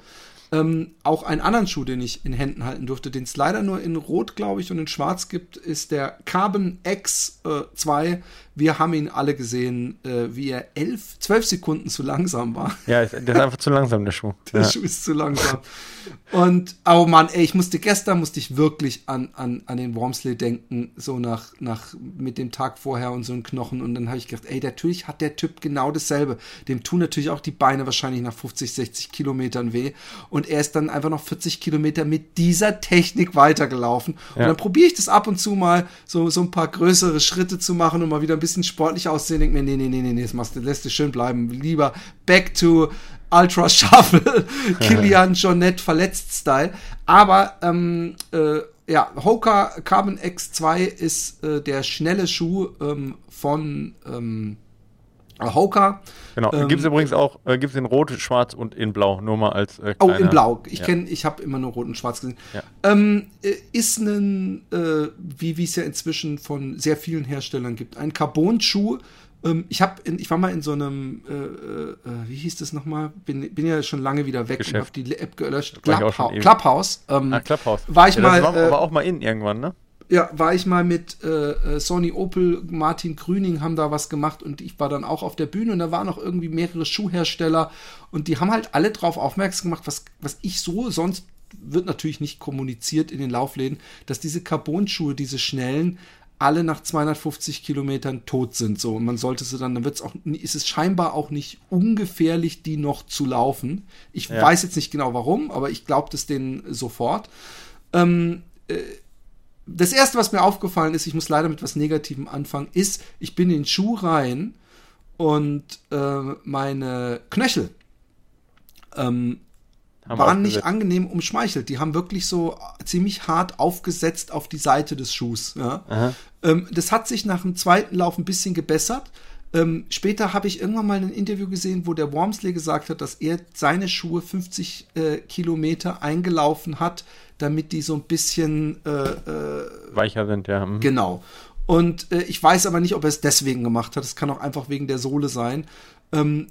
Ähm, auch einen anderen Schuh, den ich in Händen halten durfte, den es leider nur in Rot, glaube ich, und in Schwarz gibt, ist der Carbon X2. Wir haben ihn alle gesehen, äh, wie er elf, zwölf Sekunden zu langsam war. Ja, der ist einfach zu langsam, der Schuh. Der ja. Schuh ist zu langsam. Und, oh Mann, ey, ich musste gestern, musste ich wirklich an, an, an den Wormsley denken, so nach, nach, mit dem Tag vorher und so ein Knochen. Und dann habe ich gedacht, ey, natürlich hat der Typ genau dasselbe. Dem tun natürlich auch die Beine wahrscheinlich nach 50, 60 Kilometern weh. Und und er ist dann einfach noch 40 Kilometer mit dieser Technik weitergelaufen. Ja. Und dann probiere ich das ab und zu mal, so, so ein paar größere Schritte zu machen und mal wieder ein bisschen sportlich auszusehen. Denke mir, nee, nee, nee, nee, nee, das machst du, lässt du schön bleiben. Lieber back to Ultra Shuffle, Kilian Jornet verletzt Style. Aber ähm, äh, ja, Hoka Carbon X2 ist äh, der schnelle Schuh ähm, von ähm, Hoka. Genau. Ähm, gibt es übrigens auch, äh, gibt es in Rot, Schwarz und in Blau, nur mal als äh, Oh, in Blau. Ich ja. kenne, ich habe immer nur Rot und Schwarz gesehen. Ja. Ähm, äh, ist ein, äh, wie es ja inzwischen von sehr vielen Herstellern gibt, ein Carbon-Schuh, ähm, ich habe, ich war mal in so einem, äh, äh, wie hieß das nochmal? Bin, bin ja schon lange wieder weg Geschäft. und habe die App gelöscht. Clubhouse. Clubhouse. Ähm, ah, Clubhouse. War ich ja, mal. Das war äh, aber auch mal in irgendwann, ne? Ja, war ich mal mit äh, äh, Sony Opel, Martin Grüning haben da was gemacht und ich war dann auch auf der Bühne und da waren noch irgendwie mehrere Schuhhersteller und die haben halt alle drauf aufmerksam gemacht, was, was ich so sonst wird natürlich nicht kommuniziert in den Laufläden, dass diese Carbon-Schuhe, diese schnellen, alle nach 250 Kilometern tot sind. So, und man sollte sie dann, dann wird es auch, ist es scheinbar auch nicht ungefährlich, die noch zu laufen. Ich ja. weiß jetzt nicht genau warum, aber ich glaube das denen sofort. Ähm, äh, das erste, was mir aufgefallen ist, ich muss leider mit was Negativem anfangen, ist, ich bin in den Schuh rein und äh, meine Knöchel ähm, waren nicht angenehm umschmeichelt. Die haben wirklich so ziemlich hart aufgesetzt auf die Seite des Schuhs. Ja. Ähm, das hat sich nach dem zweiten Lauf ein bisschen gebessert. Ähm, später habe ich irgendwann mal ein Interview gesehen, wo der Wormsley gesagt hat, dass er seine Schuhe 50 äh, Kilometer eingelaufen hat, damit die so ein bisschen äh, äh, weicher sind, ja. Mhm. Genau. Und äh, ich weiß aber nicht, ob er es deswegen gemacht hat. Es kann auch einfach wegen der Sohle sein. Ähm,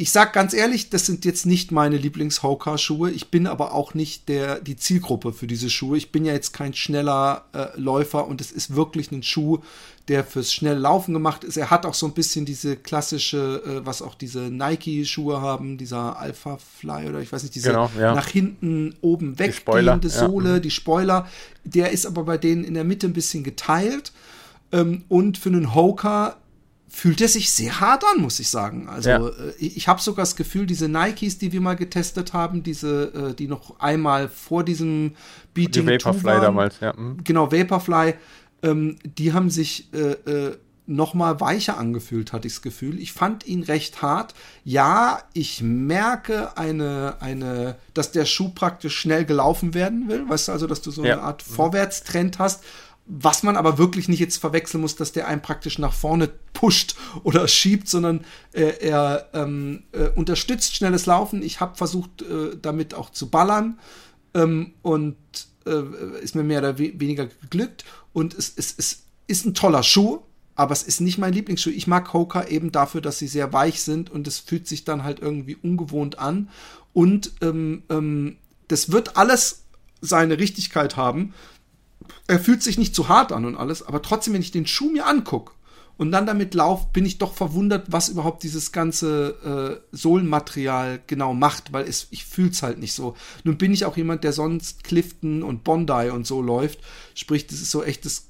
ich sag ganz ehrlich, das sind jetzt nicht meine Lieblings-Hoka-Schuhe. Ich bin aber auch nicht der, die Zielgruppe für diese Schuhe. Ich bin ja jetzt kein schneller äh, Läufer und es ist wirklich ein Schuh, der fürs schnelle Laufen gemacht ist. Er hat auch so ein bisschen diese klassische, äh, was auch diese Nike-Schuhe haben, dieser Alpha Fly oder ich weiß nicht, diese genau, ja. nach hinten oben weggehende Sohle, ja. die Spoiler. Der ist aber bei denen in der Mitte ein bisschen geteilt. Ähm, und für einen Hoka fühlt er sich sehr hart an, muss ich sagen. Also ja. Äh, ich, ich habe sogar das Gefühl, diese Nikes, die wir mal getestet haben, diese, äh, die noch einmal vor diesem Beating die Vaporfly waren, damals, ja. Mhm. Genau, Vaporfly, ähm, die haben sich äh, äh, noch mal weicher angefühlt, hatte ich das Gefühl. Ich fand ihn recht hart. Ja, ich merke eine, eine, dass der Schuh praktisch schnell gelaufen werden will. Weißt du, also, dass du so ja. eine Art. Vorwärtstrend hast was man aber wirklich nicht jetzt verwechseln muss, dass der einen praktisch nach vorne pusht oder schiebt, sondern äh, er ähm, äh, unterstützt schnelles Laufen. Ich habe versucht, äh, damit auch zu ballern ähm, und äh, ist mir mehr oder we weniger geglückt. Und es, es, es ist ein toller Schuh, aber es ist nicht mein Lieblingsschuh. Ich mag Hoka eben dafür, dass sie sehr weich sind und es fühlt sich dann halt irgendwie ungewohnt an. Und ähm, ähm, das wird alles seine Richtigkeit haben er fühlt sich nicht zu hart an und alles, aber trotzdem, wenn ich den Schuh mir angucke und dann damit laufe, bin ich doch verwundert, was überhaupt dieses ganze äh, Sohlenmaterial genau macht, weil es, ich fühle es halt nicht so. Nun bin ich auch jemand, der sonst Clifton und Bondi und so läuft, sprich, das ist so echtes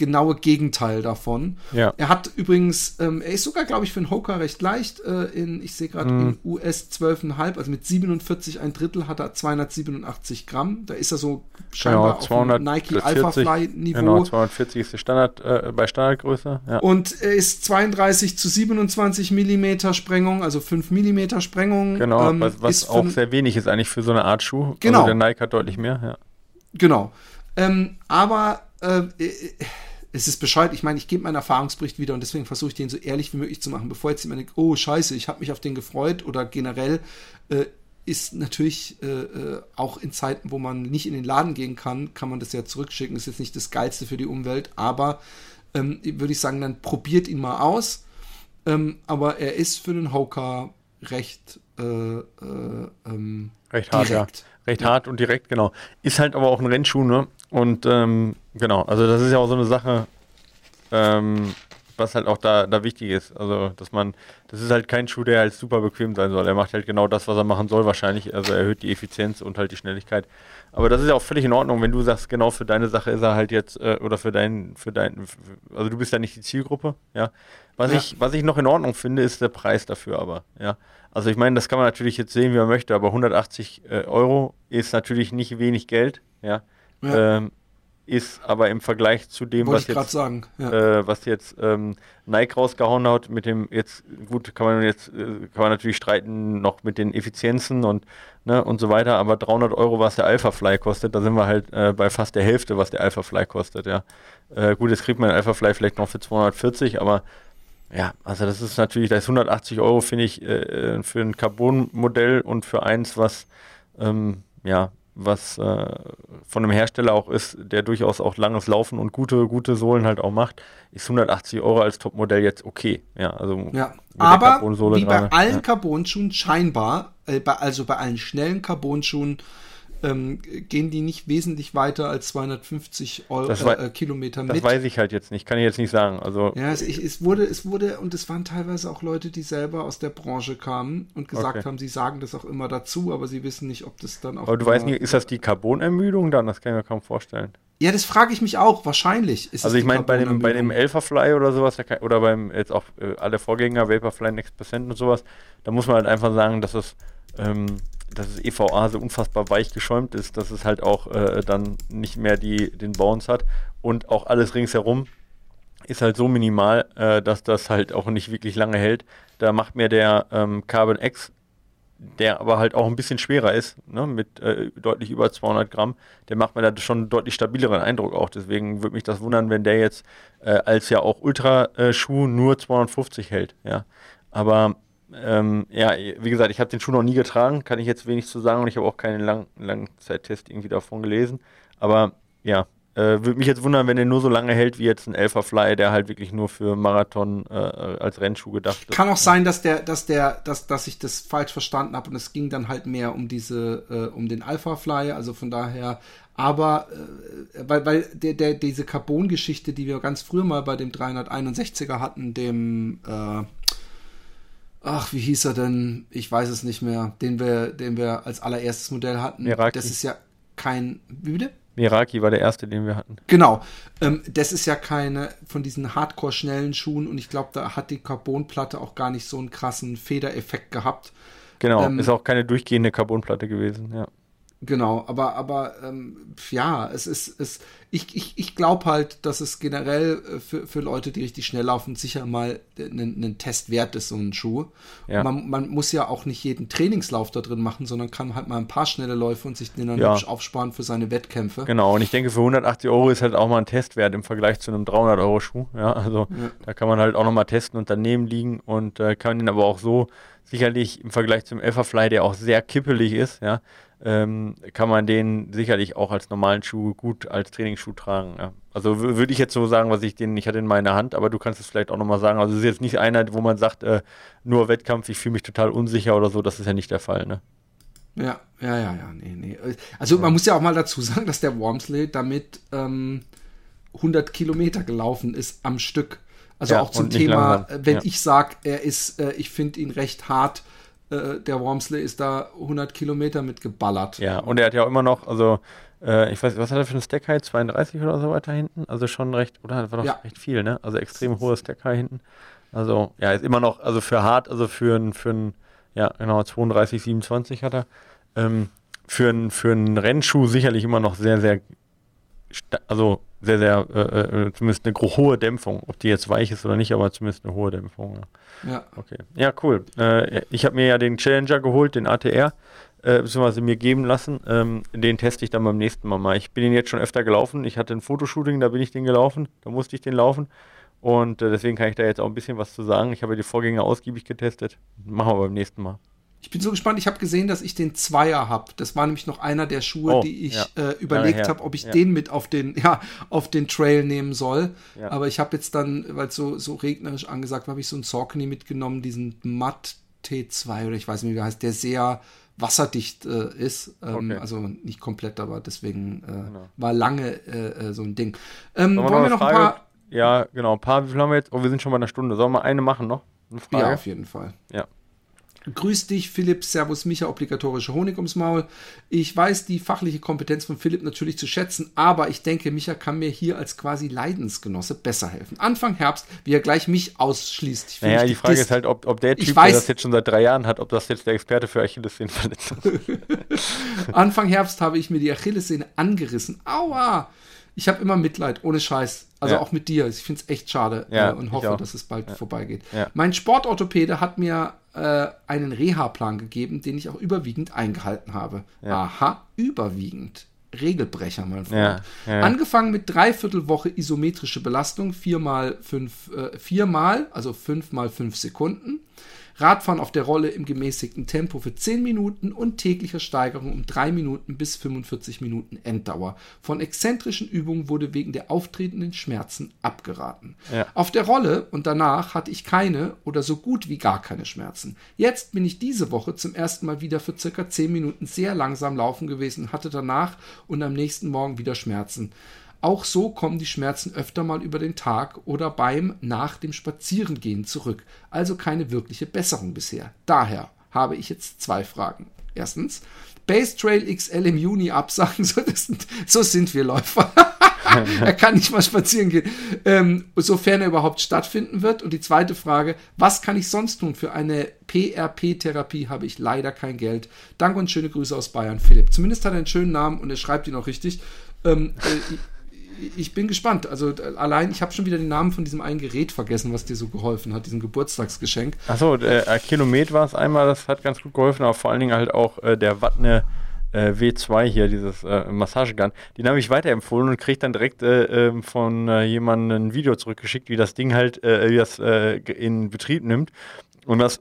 genaue Gegenteil davon. Ja. Er hat übrigens, ähm, er ist sogar, glaube ich, für einen Hoka recht leicht. Äh, in, ich sehe gerade mm. in US 12,5, also mit 47 ein Drittel hat er 287 Gramm. Da ist er so scheinbar genau, 200, auf Nike Alpha Fly Niveau. Genau, 240 ist die Standard, äh, bei Standardgröße. Ja. Und er ist 32 zu 27 Millimeter Sprengung, also 5 Millimeter Sprengung. Genau, ähm, was, was auch sehr wenig ist eigentlich für so eine Art Schuh. Genau. Also der Nike hat deutlich mehr, ja. Genau. Ähm, aber äh, äh es ist Bescheid. Ich meine, ich gebe meinen Erfahrungsbericht wieder und deswegen versuche ich den so ehrlich wie möglich zu machen, bevor jetzt jemand denkt, oh scheiße, ich habe mich auf den gefreut oder generell äh, ist natürlich äh, äh, auch in Zeiten, wo man nicht in den Laden gehen kann, kann man das ja zurückschicken. Ist jetzt nicht das Geilste für die Umwelt, aber ähm, würde ich sagen, dann probiert ihn mal aus. Ähm, aber er ist für den Hoka recht, äh, äh ähm, recht hart, direkt. Ja. Recht ja. hart und direkt, genau. Ist halt aber auch ein Rennschuh, ne? Und ähm, genau, also das ist ja auch so eine Sache. Ähm, was halt auch da, da wichtig ist. Also, dass man, das ist halt kein Schuh, der halt super bequem sein soll. Er macht halt genau das, was er machen soll, wahrscheinlich. Also erhöht die Effizienz und halt die Schnelligkeit. Aber das ist ja auch völlig in Ordnung, wenn du sagst, genau für deine Sache ist er halt jetzt, äh, oder für dein, für dein, für, also du bist ja nicht die Zielgruppe, ja. Was ja. ich, was ich noch in Ordnung finde, ist der Preis dafür aber, ja. Also ich meine, das kann man natürlich jetzt sehen, wie man möchte, aber 180 äh, Euro ist natürlich nicht wenig Geld, ja. Ja. Ähm, ist aber im Vergleich zu dem, was jetzt, ja. äh, was jetzt ähm, Nike rausgehauen hat, mit dem jetzt, gut, kann man jetzt, äh, kann man natürlich streiten noch mit den Effizienzen und, ne, und so weiter, aber 300 Euro, was der Alpha Fly kostet, da sind wir halt äh, bei fast der Hälfte, was der Alpha Fly kostet, ja. Äh, gut, jetzt kriegt man den Alpha Fly vielleicht noch für 240, aber ja, also das ist natürlich, da ist 180 Euro, finde ich, äh, für ein Carbon-Modell und für eins, was, ähm, ja, was äh, von einem Hersteller auch ist, der durchaus auch langes Laufen und gute, gute Sohlen halt auch macht, ist 180 Euro als Topmodell jetzt okay. Ja, also ja. aber wie bei allen ja. Carbon-Schuhen scheinbar, äh, bei, also bei allen schnellen Carbon-Schuhen, ähm, gehen die nicht wesentlich weiter als 250 Euro, das äh, äh, Kilometer mit. Das weiß ich halt jetzt nicht, kann ich jetzt nicht sagen. Also ja, es, ich, es, wurde, es wurde, und es waren teilweise auch Leute, die selber aus der Branche kamen und gesagt okay. haben, sie sagen das auch immer dazu, aber sie wissen nicht, ob das dann auch. Aber du weißt nicht, ist das die Carbonermüdung dann? Das kann ich mir kaum vorstellen. Ja, das frage ich mich auch. Wahrscheinlich ist Also ich meine, bei dem, bei dem Elferfly oder sowas, oder beim jetzt auch äh, alle Vorgänger, Vaporfly Next Percent und sowas, da muss man halt einfach sagen, dass es ähm, dass das EVA so unfassbar weich geschäumt ist, dass es halt auch äh, dann nicht mehr die, den Bounce hat und auch alles ringsherum ist halt so minimal, äh, dass das halt auch nicht wirklich lange hält. Da macht mir der ähm, Carbon X, der aber halt auch ein bisschen schwerer ist, ne, mit äh, deutlich über 200 Gramm, der macht mir da schon einen deutlich stabileren Eindruck auch. Deswegen würde mich das wundern, wenn der jetzt äh, als ja auch Ultraschuh nur 250 hält. Ja, aber ähm, ja, wie gesagt, ich habe den Schuh noch nie getragen, kann ich jetzt wenig zu sagen und ich habe auch keinen Lang Langzeittest irgendwie davon gelesen. Aber ja, äh, würde mich jetzt wundern, wenn er nur so lange hält wie jetzt ein Alpha Fly, der halt wirklich nur für Marathon äh, als Rennschuh gedacht ist. Kann auch sein, dass der, dass der, dass, dass ich das falsch verstanden habe und es ging dann halt mehr um diese, äh, um den Alpha Fly, also von daher, aber äh, weil, weil der, der, diese Carbon-Geschichte, die wir ganz früher mal bei dem 361er hatten, dem äh, ach, wie hieß er denn? Ich weiß es nicht mehr, den wir, den wir als allererstes Modell hatten. Meraki. Das ist ja kein, wie bitte? Meraki war der erste, den wir hatten. Genau. Ähm, das ist ja keine von diesen hardcore-schnellen Schuhen und ich glaube, da hat die Carbonplatte auch gar nicht so einen krassen Federeffekt gehabt. Genau, ähm, ist auch keine durchgehende Carbonplatte gewesen, ja. Genau, aber, aber ähm, ja, es ist, es, ich, ich, ich glaube halt, dass es generell äh, für, für Leute, die richtig schnell laufen, sicher mal ein Test wert ist, so ein Schuh. Ja. Man, man muss ja auch nicht jeden Trainingslauf da drin machen, sondern kann halt mal ein paar schnelle Läufe und sich den dann ja. aufsparen für seine Wettkämpfe. Genau, und ich denke, für 180 Euro ist halt auch mal ein Testwert im Vergleich zu einem 300 Euro Schuh. Ja, also ja. da kann man halt auch nochmal testen und daneben liegen und äh, kann ihn aber auch so sicherlich im Vergleich zum Alphafly, der auch sehr kippelig ist, ja, ähm, kann man den sicherlich auch als normalen Schuh gut als Trainingsschuh tragen. Ja. Also würde ich jetzt so sagen, was ich den, ich hatte in meiner Hand, aber du kannst es vielleicht auch nochmal sagen. Also es ist jetzt nicht einer, wo man sagt, äh, nur Wettkampf, ich fühle mich total unsicher oder so, das ist ja nicht der Fall, ne? Ja, ja, ja, ja, nee, nee. Also man muss ja auch mal dazu sagen, dass der Wormsley damit ähm, 100 Kilometer gelaufen ist am Stück. Also ja, auch zum Thema, langsam. wenn ich sage, er ist, äh, ich finde ihn recht hart, äh, der Wormsley ist da 100 Kilometer mitgeballert. Ja, und er hat ja auch immer noch, also äh, ich weiß, was hat er für eine Stack Height? 32 oder so weiter hinten? Also schon recht, oder? War doch ja. recht viel, ne? Also extrem hohe Stack Height hinten. Also, ja, ist immer noch, also für hart, also für ein, für ein, ja, genau, 32, 27 hat er. Ähm, für einen für einen Rennschuh sicherlich immer noch sehr, sehr, also sehr, sehr, äh, äh, zumindest eine hohe Dämpfung. Ob die jetzt weich ist oder nicht, aber zumindest eine hohe Dämpfung. Ja, ja. okay. Ja, cool. Äh, ich habe mir ja den Challenger geholt, den ATR, äh, beziehungsweise mir geben lassen. Ähm, den teste ich dann beim nächsten Mal mal. Ich bin den jetzt schon öfter gelaufen. Ich hatte ein Fotoshooting, da bin ich den gelaufen. Da musste ich den laufen. Und äh, deswegen kann ich da jetzt auch ein bisschen was zu sagen. Ich habe die Vorgänger ausgiebig getestet. Machen wir beim nächsten Mal. Ich bin so gespannt. Ich habe gesehen, dass ich den Zweier habe. Das war nämlich noch einer der Schuhe, oh, die ich ja. äh, überlegt habe, ob ich ja. den mit auf den, ja, auf den Trail nehmen soll. Ja. Aber ich habe jetzt dann, weil es so, so regnerisch angesagt war, habe ich so einen Saucony mitgenommen, diesen Matt T2 oder ich weiß nicht, wie der heißt, der sehr wasserdicht äh, ist. Ähm, okay. Also nicht komplett, aber deswegen äh, genau. war lange äh, äh, so ein Ding. Ähm, wollen wir noch Frage, ein paar ja, genau, ein paar, wie viel haben wir jetzt? Oh, wir sind schon bei einer Stunde. Sollen wir eine machen noch? Eine Frage? Ja, auf jeden Fall. Ja. Grüß dich, Philipp, Servus, Micha, obligatorische Honig ums Maul. Ich weiß die fachliche Kompetenz von Philipp natürlich zu schätzen, aber ich denke, Micha kann mir hier als quasi Leidensgenosse besser helfen. Anfang Herbst, wie er gleich mich ausschließt. Ich naja, die Frage ist halt, ob, ob der Typ, weiß, der das jetzt schon seit drei Jahren hat, ob das jetzt der Experte für Achillessehnenverletzung ist. Anfang Herbst habe ich mir die Achillessehne angerissen. Aua! Ich habe immer Mitleid, ohne Scheiß. Also ja. auch mit dir. Ich finde es echt schade ja, äh, und hoffe, dass es bald ja. vorbeigeht. Mein Sportorthopäde hat mir äh, einen Reha-Plan gegeben, den ich auch überwiegend eingehalten habe. Aha, überwiegend. Regelbrecher, mein Freund. Angefangen mit Dreiviertelwoche isometrische Belastung, viermal fünf, äh, viermal, also fünf mal fünf Sekunden. Radfahren auf der Rolle im gemäßigten Tempo für 10 Minuten und tägliche Steigerung um 3 Minuten bis 45 Minuten Enddauer. Von exzentrischen Übungen wurde wegen der auftretenden Schmerzen abgeraten. Ja. Auf der Rolle und danach hatte ich keine oder so gut wie gar keine Schmerzen. Jetzt bin ich diese Woche zum ersten Mal wieder für circa 10 Minuten sehr langsam laufen gewesen, hatte danach und am nächsten Morgen wieder Schmerzen. Auch so kommen die Schmerzen öfter mal über den Tag oder beim nach dem Spazierengehen zurück. Also keine wirkliche Besserung bisher. Daher habe ich jetzt zwei Fragen. Erstens, Base Trail XL im Juni absagen, so, sind, so sind wir Läufer. er kann nicht mal spazieren gehen, ähm, sofern er überhaupt stattfinden wird. Und die zweite Frage, was kann ich sonst tun? Für eine PRP-Therapie habe ich leider kein Geld. Danke und schöne Grüße aus Bayern, Philipp. Zumindest hat er einen schönen Namen und er schreibt ihn auch richtig. Ähm, äh, ich bin gespannt. Also allein, ich habe schon wieder den Namen von diesem einen Gerät vergessen, was dir so geholfen hat, diesem Geburtstagsgeschenk. Achso, äh, Kilomet war es einmal, das hat ganz gut geholfen, aber vor allen Dingen halt auch äh, der Wattne äh, W2 hier, dieses äh, Massagegun. Den habe ich weiterempfohlen und kriege dann direkt äh, ähm, von äh, jemandem ein Video zurückgeschickt, wie das Ding halt, wie das in Betrieb nimmt. Und das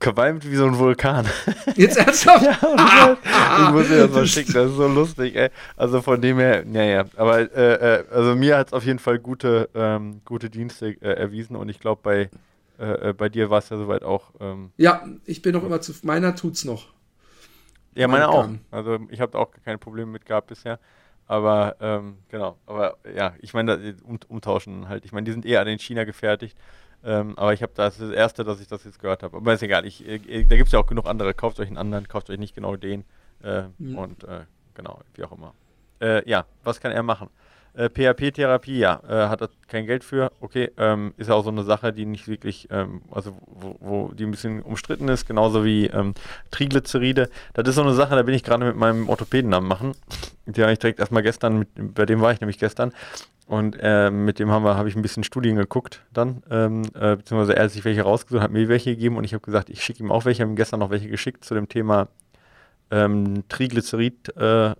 qualmt wie so ein Vulkan. Jetzt ernsthaft? ja, ah, ah, ich muss dir das mal schicken, das ist so lustig, ey. Also von dem her, naja, aber äh, äh, also mir hat es auf jeden Fall gute, ähm, gute Dienste äh, erwiesen und ich glaube, bei, äh, äh, bei dir war es ja soweit auch. Ähm, ja, ich bin noch immer zu, meiner tut's noch. Ja, meine auch. Also ich habe da auch keine Probleme mit gehabt bisher. Aber ähm, genau, aber ja, ich meine, um, umtauschen halt. Ich meine, die sind eher an den China gefertigt. Ähm, aber ich habe das, das erste, dass ich das jetzt gehört habe. Aber ist egal, ich, ich, äh, da gibt es ja auch genug andere. Kauft euch einen anderen, kauft euch nicht genau den. Äh, ja. Und äh, genau, wie auch immer. Äh, ja, was kann er machen? Äh, PHP-Therapie, ja, äh, hat er kein Geld für. Okay, ähm, ist ja auch so eine Sache, die nicht wirklich, ähm, also wo, wo, die ein bisschen umstritten ist, genauso wie ähm, Triglyceride. Das ist so eine Sache, da bin ich gerade mit meinem Orthopäden am machen. Die habe ich direkt erstmal gestern, mit, bei dem war ich nämlich gestern. Und äh, mit dem habe ich ein bisschen Studien geguckt dann, ähm, äh, beziehungsweise er hat sich welche rausgesucht, hat mir welche gegeben und ich habe gesagt, ich schicke ihm auch welche, habe ihm gestern noch welche geschickt zu dem Thema ähm, Triglycerid äh,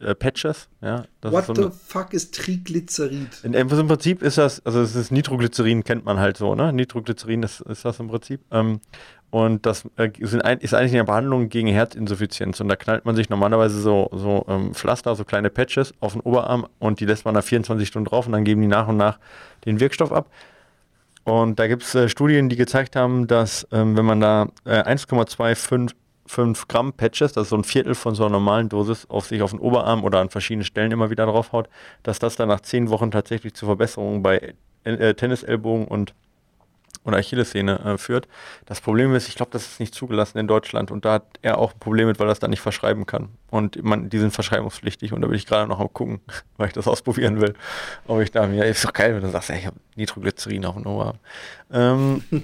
äh, Patches. Ja, What so the fuck ist Triglycerid? In, Im Prinzip ist das, also es ist Nitroglycerin, kennt man halt so, ne? Nitroglycerin ist, ist das im Prinzip. Ähm, und das äh, ein, ist eigentlich eine Behandlung gegen Herzinsuffizienz. Und da knallt man sich normalerweise so, so ähm, Pflaster, so kleine Patches auf den Oberarm und die lässt man nach 24 Stunden drauf und dann geben die nach und nach den Wirkstoff ab. Und da gibt es äh, Studien, die gezeigt haben, dass ähm, wenn man da äh, 1,25 Gramm Patches, das ist so ein Viertel von so einer normalen Dosis, auf sich auf den Oberarm oder an verschiedenen Stellen immer wieder draufhaut, dass das dann nach 10 Wochen tatsächlich zu Verbesserungen bei äh, Tennisellbogen und oder Achillessehne äh, führt. Das Problem ist, ich glaube, das ist nicht zugelassen in Deutschland und da hat er auch ein Problem mit, weil er das dann nicht verschreiben kann. Und man, die sind verschreibungspflichtig und da bin ich gerade noch am gucken, weil ich das ausprobieren will. Ob ich da mir, ist doch geil, wenn du sagst, ey, ich habe Nitroglycerin auf dem Oberarm. Ähm,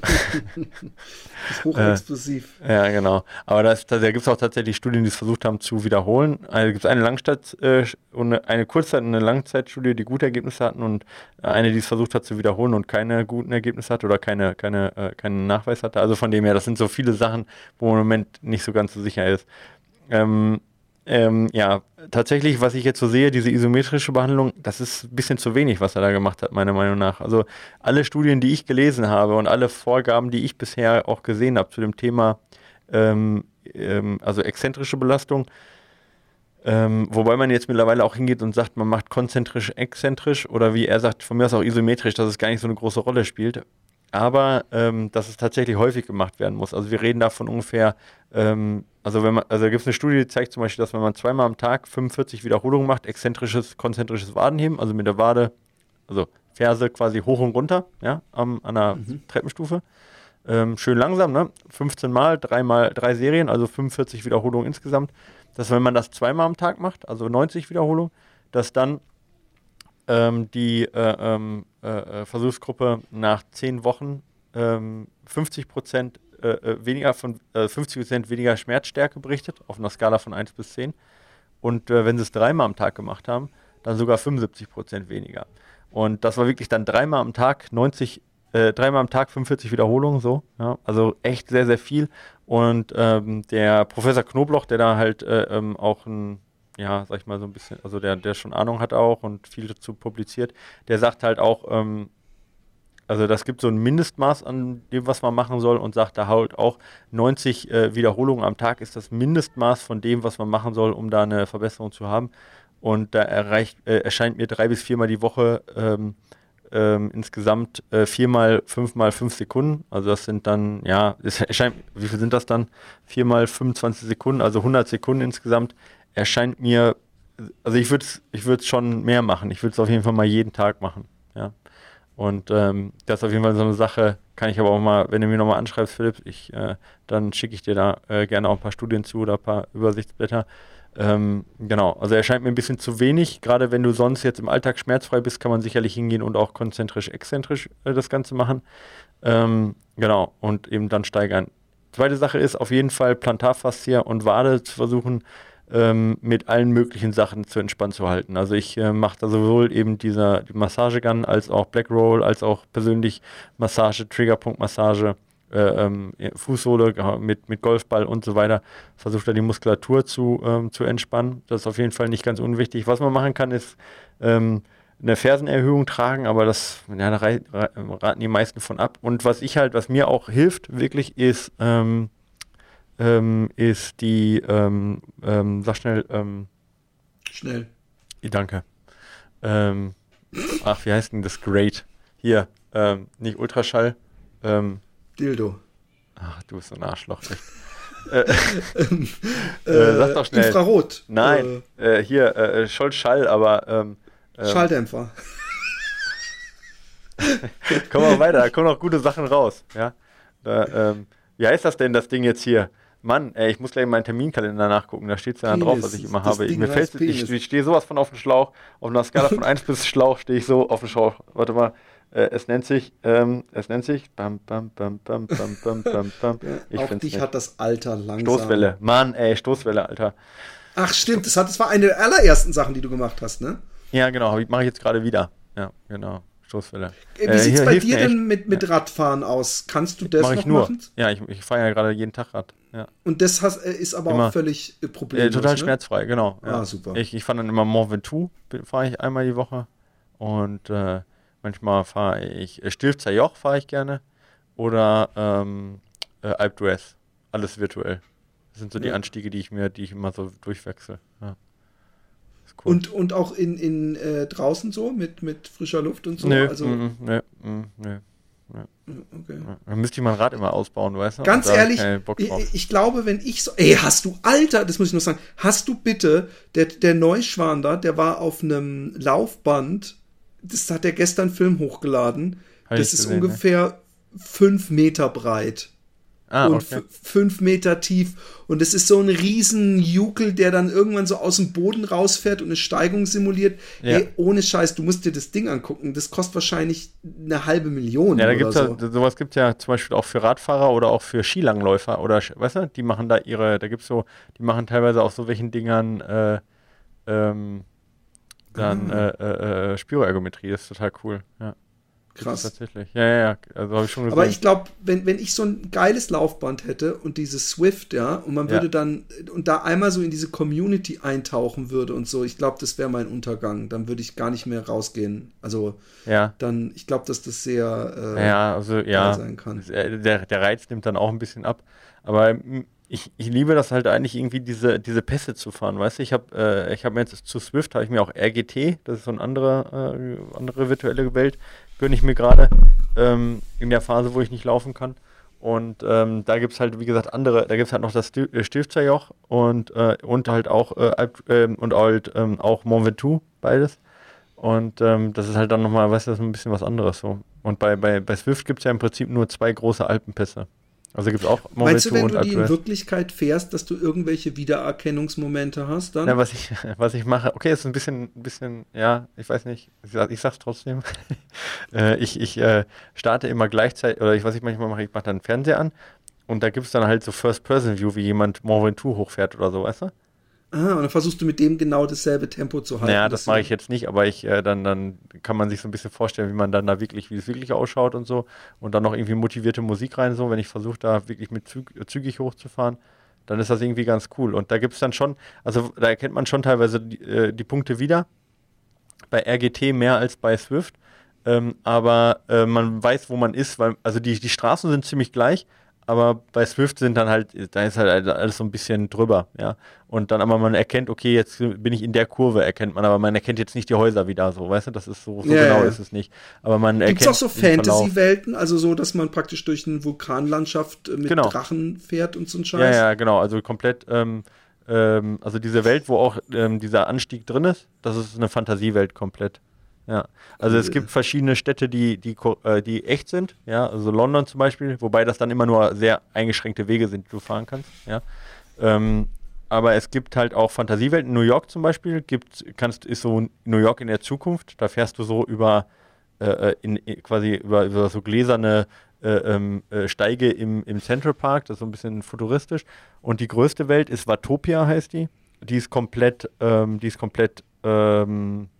ist hochexplosiv. Äh, ja, genau. Aber das, da gibt es auch tatsächlich Studien, die es versucht haben zu wiederholen. Also gibt es eine Langzeit- äh, und eine Kurzzeit- und eine Langzeitstudie, die gute Ergebnisse hatten und eine, die es versucht hat zu wiederholen und keine guten Ergebnisse hatte oder keine, keine, äh, keinen Nachweis hatte. Also von dem her, das sind so viele Sachen, wo man im Moment nicht so ganz so sicher ist. Ähm, ähm, ja, tatsächlich, was ich jetzt so sehe, diese isometrische Behandlung, das ist ein bisschen zu wenig, was er da gemacht hat, meiner Meinung nach. Also alle Studien, die ich gelesen habe und alle Vorgaben, die ich bisher auch gesehen habe zu dem Thema, ähm, ähm, also exzentrische Belastung, ähm, wobei man jetzt mittlerweile auch hingeht und sagt, man macht konzentrisch, exzentrisch oder wie er sagt, von mir aus auch isometrisch, dass es gar nicht so eine große Rolle spielt. Aber ähm, dass es tatsächlich häufig gemacht werden muss. Also wir reden da von ungefähr ähm, also wenn man, also gibt es eine Studie, die zeigt zum Beispiel, dass wenn man zweimal am Tag 45 Wiederholungen macht, exzentrisches, konzentrisches Wadenheben, also mit der Wade, also Ferse quasi hoch und runter, ja, am, an der mhm. Treppenstufe. Ähm, schön langsam, ne? 15 Mal, dreimal, drei Serien, also 45 Wiederholungen insgesamt. Dass wenn man das zweimal am Tag macht, also 90 Wiederholungen, dass dann ähm, die äh, ähm, äh, äh, Versuchsgruppe nach 10 Wochen 50 ähm, Prozent äh, äh, weniger von 50 Prozent weniger Schmerzstärke berichtet, auf einer Skala von 1 bis 10. Und wenn sie es dreimal am Tag gemacht haben, dann sogar 75 Prozent weniger. Und das war wirklich dann dreimal am Tag 90 äh, dreimal am Tag 45 Wiederholungen, so. Ja, also echt sehr, sehr viel. Und ähm, der Professor Knobloch, der da halt äh, ähm, auch ein, ja, sag ich mal so ein bisschen, also der, der schon Ahnung hat auch und viel dazu publiziert, der sagt halt auch, ähm, also das gibt so ein Mindestmaß an dem, was man machen soll und sagt da halt auch 90 äh, Wiederholungen am Tag ist das Mindestmaß von dem, was man machen soll, um da eine Verbesserung zu haben. Und da erreicht, äh, erscheint mir drei bis viermal die Woche ähm, ähm, insgesamt äh, viermal fünfmal fünf Sekunden. Also das sind dann, ja, es erscheint, wie viel sind das dann? Viermal 25 Sekunden, also 100 Sekunden insgesamt. Erscheint mir, also ich würde es ich schon mehr machen. Ich würde es auf jeden Fall mal jeden Tag machen. Ja. Und ähm, das ist auf jeden Fall so eine Sache, kann ich aber auch mal, wenn du mir nochmal anschreibst, Philipp, ich, äh, dann schicke ich dir da äh, gerne auch ein paar Studien zu oder ein paar Übersichtsblätter. Ähm, genau, also er scheint mir ein bisschen zu wenig. Gerade wenn du sonst jetzt im Alltag schmerzfrei bist, kann man sicherlich hingehen und auch konzentrisch-exzentrisch äh, das Ganze machen. Ähm, genau, und eben dann steigern. Zweite Sache ist auf jeden Fall Plantarfaszie und Wade zu versuchen, ähm, mit allen möglichen Sachen zu entspannen zu halten. Also ich äh, mache da sowohl eben dieser die Massagegun als auch Black Roll, als auch persönlich Massage, Triggerpunktmassage. massage äh, ähm, Fußsohle mit, mit Golfball und so weiter, versucht er die Muskulatur zu, ähm, zu entspannen. Das ist auf jeden Fall nicht ganz unwichtig. Was man machen kann, ist ähm, eine Fersenerhöhung tragen, aber das ja, da raten die meisten von ab. Und was ich halt, was mir auch hilft, wirklich ist, ähm, ähm, ist die, ähm, sag schnell, schnell. Danke. ach, wie heißt denn das? Great. Hier, nicht Ultraschall. Ähm, Dildo. Ach, du bist so ein Arschloch. äh, äh, sag doch schnell. Infrarot. Nein, äh, äh hier, äh, Scholz Schall, aber. Ähm, ähm Schalldämpfer. Komm mal weiter, da kommen noch gute Sachen raus. Ja? Da, ähm, wie heißt das denn, das Ding jetzt hier? Mann, ey, ich muss gleich in meinen Terminkalender nachgucken, da steht es ja dann drauf, was ich immer habe. Mir fällt, ich, ich stehe sowas von auf dem Schlauch. Auf einer Skala von 1 bis Schlauch stehe ich so auf dem Schlauch. Warte mal, äh, es nennt sich, ähm, es nennt sich, bam, bam, bam, bam, bam, bam, bam, bam. Ich Auch dich nicht. hat das Alter langsam. Stoßwelle, Mann, ey, Stoßwelle, Alter. Ach, stimmt, das, hat, das war eine der allerersten Sachen, die du gemacht hast, ne? Ja, genau, mache ich jetzt gerade wieder. Ja, genau. Stoßwelle. Wie äh, sieht es bei dir denn mit, mit Radfahren aus? Kannst du das Mach ich noch nur. machen? Ja, ich, ich fahre ja gerade jeden Tag Rad. Ja. Und das has, äh, ist aber immer. auch völlig äh, problemlos. Äh, total ne? schmerzfrei, genau. Ja. Ah, super. Ich, ich fahre dann immer Mont Ventoux, fahre ich einmal die Woche. Und äh, Manchmal fahre ich äh, Stilfzer Joch fahre ich gerne oder ähm, äh, Alp d'Huez. Alles virtuell. Das sind so die Anstiege, die ich mir, die ich immer so durchwechsel. Ja. Cool. Und, und auch in, in äh, draußen so mit, mit frischer Luft und so? Nö, also, mm, nö, mm, nö. Okay. Dann müsste ich mein Rad immer ausbauen, weißt du? Ganz ehrlich, ich, ich, glaube, wenn ich so. Ey, hast du, Alter, das muss ich nur sagen, hast du bitte, der, der Neuschwander, der war auf einem Laufband das hat er gestern Film hochgeladen. Hab das ist gesehen, ungefähr ne? fünf Meter breit. Ah, und okay. fünf Meter tief. Und es ist so ein riesen Jukel, der dann irgendwann so aus dem Boden rausfährt und eine Steigung simuliert. Ja. Ey, ohne Scheiß, du musst dir das Ding angucken. Das kostet wahrscheinlich eine halbe Million. Ja, da gibt's so. ja, sowas gibt es ja zum Beispiel auch für Radfahrer oder auch für Skilangläufer oder, weißt du, die machen da ihre, da gibt es so, die machen teilweise auch so welchen Dingern, äh, ähm, dann ah. äh, äh, äh, Spiroergometrie. Das ist total cool. Ja. Krass. Tatsächlich. Ja, ja, ja. Also habe ich schon gesehen. Aber ich glaube, wenn, wenn ich so ein geiles Laufband hätte und dieses Swift, ja, und man würde ja. dann und da einmal so in diese Community eintauchen würde und so, ich glaube, das wäre mein Untergang. Dann würde ich gar nicht mehr rausgehen. Also ja. dann, ich glaube, dass das sehr äh, ja, also, ja. sein kann. Äh, der, der Reiz nimmt dann auch ein bisschen ab. Aber ich, ich liebe das halt eigentlich irgendwie, diese, diese Pässe zu fahren, weißt du? Ich habe äh, hab mir jetzt zu Swift, habe ich mir auch RGT, das ist so eine andere, äh, andere virtuelle Welt, gönne ich mir gerade ähm, in der Phase, wo ich nicht laufen kann. Und ähm, da gibt es halt, wie gesagt, andere, da gibt es halt noch das äh, Stifterjoch und, äh, und halt auch, äh, ähm, und halt ähm, auch Mont Ventoux, beides. Und ähm, das ist halt dann nochmal, weißt du, das ist ein bisschen was anderes so. Und bei, bei, bei Swift gibt es ja im Prinzip nur zwei große Alpenpässe. Also gibt es auch Momentum Meinst du, wenn du die in Wirklichkeit fährst, dass du irgendwelche Wiedererkennungsmomente hast dann? Ja, was ich, was ich mache, okay, ist ein bisschen, ein bisschen, ja, ich weiß nicht, ich, ich sag's trotzdem. äh, ich ich äh, starte immer gleichzeitig, oder ich, was ich manchmal mache, ich mache dann Fernseher an und da gibt es dann halt so First-Person-View, wie jemand Mont Ventoux hochfährt oder so, weißt du? Ah, und dann versuchst du mit dem genau dasselbe Tempo zu halten. Naja, das mache ich jetzt nicht, aber ich äh, dann, dann kann man sich so ein bisschen vorstellen, wie man dann da wirklich, wie es wirklich ausschaut und so. Und dann noch irgendwie motivierte Musik rein, so, wenn ich versuche, da wirklich mit züg zügig hochzufahren, dann ist das irgendwie ganz cool. Und da gibt es dann schon, also da erkennt man schon teilweise die, äh, die Punkte wieder. Bei RGT mehr als bei Swift. Ähm, aber äh, man weiß, wo man ist, weil, also die, die Straßen sind ziemlich gleich, aber bei Swift sind dann halt, da ist halt alles so ein bisschen drüber, ja. Und dann aber man erkennt, okay, jetzt bin ich in der Kurve, erkennt man, aber man erkennt jetzt nicht die Häuser wieder so, weißt du, das ist so, so ja, genau ja. ist es nicht. Aber man Gibt's erkennt. Gibt es auch so Fantasy-Welten, also so, dass man praktisch durch eine Vulkanlandschaft mit genau. Drachen fährt und so ein Scheiß? Ja, ja, genau, also komplett, ähm, ähm, also diese Welt, wo auch ähm, dieser Anstieg drin ist, das ist eine Fantasiewelt komplett. Ja, also es gibt verschiedene Städte, die, die, äh, die echt sind, ja, also London zum Beispiel, wobei das dann immer nur sehr eingeschränkte Wege sind, die du fahren kannst, ja. Ähm, aber es gibt halt auch Fantasiewelten. New York zum Beispiel gibt, kannst, ist so New York in der Zukunft. Da fährst du so über äh, äh in, in, quasi über, über so gläserne äh, ähm, äh, Steige im, im Central Park. Das ist so ein bisschen futuristisch. Und die größte Welt ist Watopia, heißt die. Die ist komplett, ähm, die ist komplett ähm,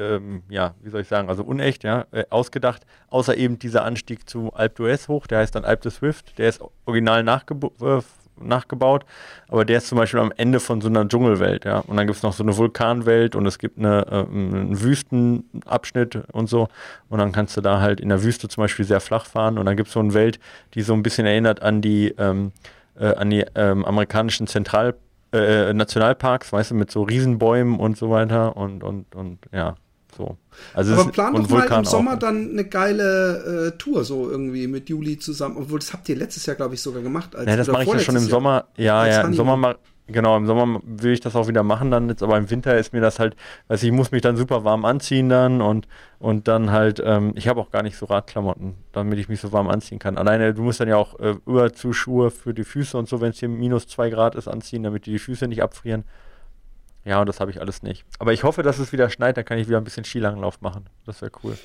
ähm, ja, wie soll ich sagen, also unecht, ja, äh, ausgedacht, außer eben dieser Anstieg zu Alp d'Huez hoch, der heißt dann Alp de Swift, der ist original nachgebo äh, nachgebaut, aber der ist zum Beispiel am Ende von so einer Dschungelwelt, ja, und dann gibt es noch so eine Vulkanwelt und es gibt eine, äh, einen Wüstenabschnitt und so. Und dann kannst du da halt in der Wüste zum Beispiel sehr flach fahren. Und dann gibt es so eine Welt, die so ein bisschen erinnert an die, ähm, äh, an die ähm, amerikanischen Zentral- äh, Nationalparks, weißt du, mit so Riesenbäumen und so weiter und, und, und ja, so. Also Aber plan doch mal im Sommer auch. dann eine geile äh, Tour, so irgendwie mit Juli zusammen. Obwohl, das habt ihr letztes Jahr, glaube ich, sogar gemacht. Als, ja, das mache ich ja schon im Sommer. Ja, ja, im Sommer mal. Genau, im Sommer will ich das auch wieder machen dann jetzt, aber im Winter ist mir das halt, ich, ich muss mich dann super warm anziehen dann und, und dann halt, ähm, ich habe auch gar nicht so Radklamotten, damit ich mich so warm anziehen kann. Alleine, du musst dann ja auch äh, Überzuschuhe für die Füße und so, wenn es hier minus zwei Grad ist, anziehen, damit die, die Füße nicht abfrieren. Ja, und das habe ich alles nicht. Aber ich hoffe, dass es wieder schneit, dann kann ich wieder ein bisschen Skilanglauf machen. Das wäre cool.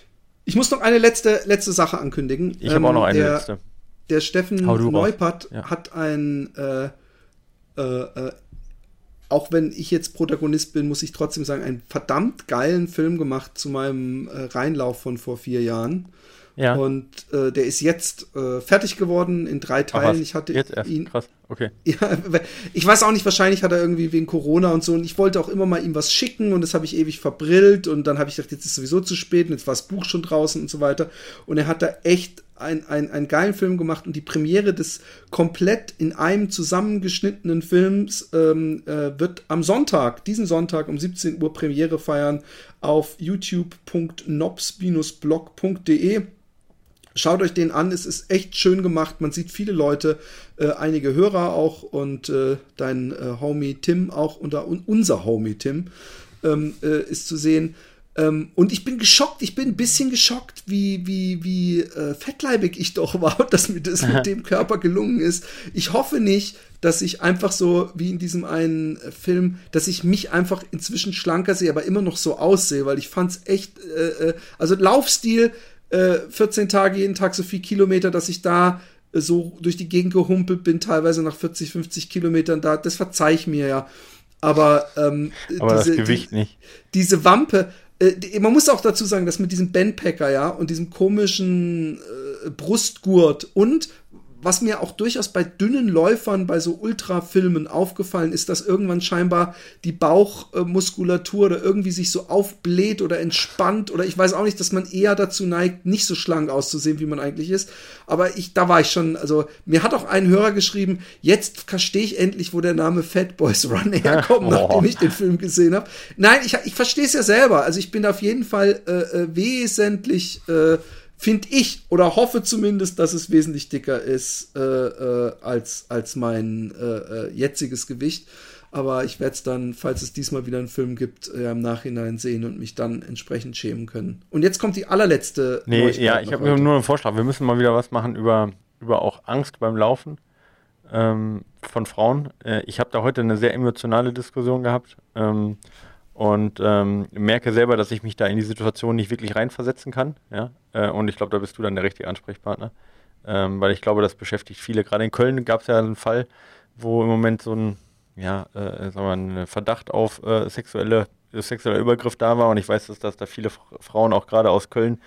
Ich muss noch eine letzte, letzte Sache ankündigen. Ich ähm, habe auch noch eine der, letzte. Der Steffen Neupert ja. hat ein, äh, äh, äh, auch wenn ich jetzt Protagonist bin, muss ich trotzdem sagen, einen verdammt geilen Film gemacht zu meinem äh, Reinlauf von vor vier Jahren. Ja. Und äh, der ist jetzt äh, fertig geworden in drei Teilen. ich hatte jetzt erst. ihn. Krass. Okay. Ja, ich weiß auch nicht, wahrscheinlich hat er irgendwie wegen Corona und so. Und ich wollte auch immer mal ihm was schicken und das habe ich ewig verbrillt. Und dann habe ich gedacht, jetzt ist sowieso zu spät und jetzt war das Buch schon draußen und so weiter. Und er hat da echt ein, ein, einen geilen Film gemacht und die Premiere des komplett in einem zusammengeschnittenen Films ähm, äh, wird am Sonntag, diesen Sonntag um 17 Uhr Premiere feiern auf youtube.nops-blog.de. Schaut euch den an, es ist echt schön gemacht. Man sieht viele Leute, äh, einige Hörer auch und äh, dein äh, Homie Tim auch unter unser Homie Tim ähm, äh, ist zu sehen. Ähm, und ich bin geschockt, ich bin ein bisschen geschockt, wie, wie, wie äh, fettleibig ich doch war, dass mir das mit dem Körper gelungen ist. Ich hoffe nicht, dass ich einfach so, wie in diesem einen äh, Film, dass ich mich einfach inzwischen schlanker sehe, aber immer noch so aussehe, weil ich fand's echt, äh, also Laufstil äh, 14 Tage, jeden Tag so viel Kilometer, dass ich da äh, so durch die Gegend gehumpelt bin, teilweise nach 40, 50 Kilometern da, das verzeih ich mir ja. Aber, ähm, Aber diese, das Gewicht die, nicht. Diese Wampe, äh, man muss auch dazu sagen, dass mit diesem Bandpacker, ja, und diesem komischen äh, Brustgurt und was mir auch durchaus bei dünnen Läufern, bei so Ultrafilmen aufgefallen ist, dass irgendwann scheinbar die Bauchmuskulatur oder irgendwie sich so aufbläht oder entspannt oder ich weiß auch nicht, dass man eher dazu neigt, nicht so schlank auszusehen, wie man eigentlich ist. Aber ich, da war ich schon, also mir hat auch ein Hörer geschrieben, jetzt verstehe ich endlich, wo der Name Fat Boys Run herkommt, oh. nachdem ich den Film gesehen habe. Nein, ich, ich verstehe es ja selber. Also ich bin auf jeden Fall äh, äh wesentlich äh, finde ich oder hoffe zumindest, dass es wesentlich dicker ist äh, äh, als, als mein äh, äh jetziges Gewicht. Aber ich werde es dann, falls es diesmal wieder einen Film gibt, äh, im Nachhinein sehen und mich dann entsprechend schämen können. Und jetzt kommt die allerletzte. Nee, ja, ich habe nur einen Vorschlag. Wir müssen mal wieder was machen über, über auch Angst beim Laufen ähm, von Frauen. Äh, ich habe da heute eine sehr emotionale Diskussion gehabt. Ähm, und ähm, merke selber, dass ich mich da in die Situation nicht wirklich reinversetzen kann. Ja? Äh, und ich glaube, da bist du dann der richtige Ansprechpartner. Ähm, weil ich glaube, das beschäftigt viele. Gerade in Köln gab es ja einen Fall, wo im Moment so ein, ja, äh, sagen wir ein Verdacht auf äh, sexuelle, sexueller Übergriff da war. Und ich weiß, dass, dass da viele Frauen auch gerade aus Köln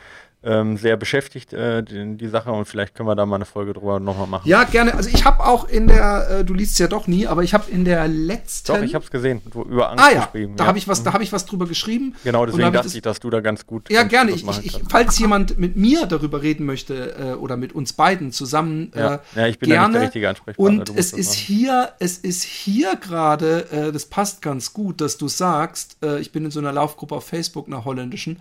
ähm, sehr beschäftigt, äh, die, die, Sache. Und vielleicht können wir da mal eine Folge drüber nochmal machen. Ja, gerne. Also ich habe auch in der, äh, du liest ja doch nie, aber ich habe in der letzten. Doch, ich habe es gesehen, über Angst ah, ja, geschrieben. Da ja. habe ich was, da ich was drüber geschrieben. Genau, deswegen dachte ich, ich, dass du da ganz gut. Ja, gerne. Ich, ich, falls jemand mit mir darüber reden möchte äh, oder mit uns beiden zusammen, ja. Äh, ja, ich bin gerne. der richtige Ansprechpartner. Und es ist hier, es ist hier gerade, äh, das passt ganz gut, dass du sagst, äh, ich bin in so einer Laufgruppe auf Facebook, einer holländischen.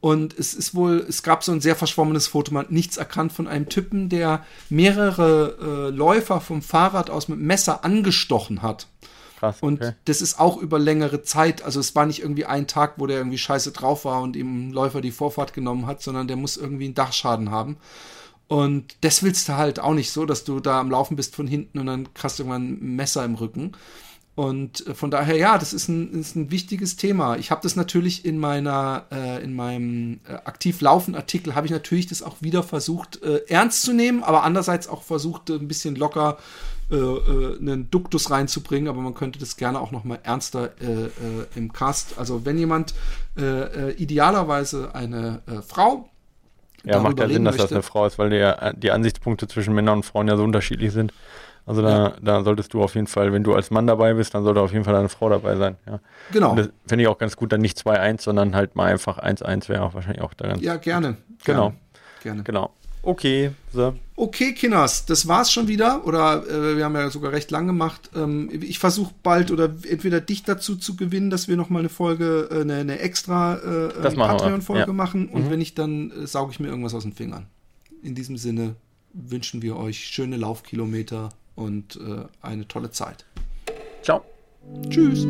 Und es ist wohl, es gab so ein sehr verschwommenes Foto, man hat nichts erkannt von einem Typen, der mehrere äh, Läufer vom Fahrrad aus mit Messer angestochen hat. Krass, okay. Und das ist auch über längere Zeit. Also es war nicht irgendwie ein Tag, wo der irgendwie scheiße drauf war und ihm Läufer die Vorfahrt genommen hat, sondern der muss irgendwie einen Dachschaden haben. Und das willst du halt auch nicht so, dass du da am Laufen bist von hinten und dann kriegst du irgendwann ein Messer im Rücken. Und äh, von daher, ja, das ist ein, ist ein wichtiges Thema. Ich habe das natürlich in meiner, äh, in meinem äh, aktiv laufen Artikel habe ich natürlich das auch wieder versucht äh, ernst zu nehmen, aber andererseits auch versucht ein bisschen locker äh, äh, einen Duktus reinzubringen. Aber man könnte das gerne auch noch mal ernster im Cast. Also wenn jemand idealerweise eine Frau ja, macht ja Sinn, dass möchte, das eine Frau ist, weil die, die Ansichtspunkte zwischen Männern und Frauen ja so unterschiedlich sind. Also da, ja. da solltest du auf jeden Fall, wenn du als Mann dabei bist, dann sollte auf jeden Fall deine Frau dabei sein. Ja. Genau. das finde ich auch ganz gut, dann nicht 2-1, sondern halt mal einfach 1-1 wäre auch wahrscheinlich auch da ganz Ja, gerne. Genau. Gerne. Genau. Okay, so. Okay, Kinders, das war's schon wieder. Oder äh, wir haben ja sogar recht lang gemacht. Ähm, ich versuche bald oder entweder dich dazu zu gewinnen, dass wir nochmal eine Folge, äh, eine, eine extra äh, Patreon-Folge ja. machen. Und mhm. wenn nicht, dann äh, sauge ich mir irgendwas aus den Fingern. In diesem Sinne wünschen wir euch schöne Laufkilometer und äh, eine tolle Zeit. Ciao. Tschüss.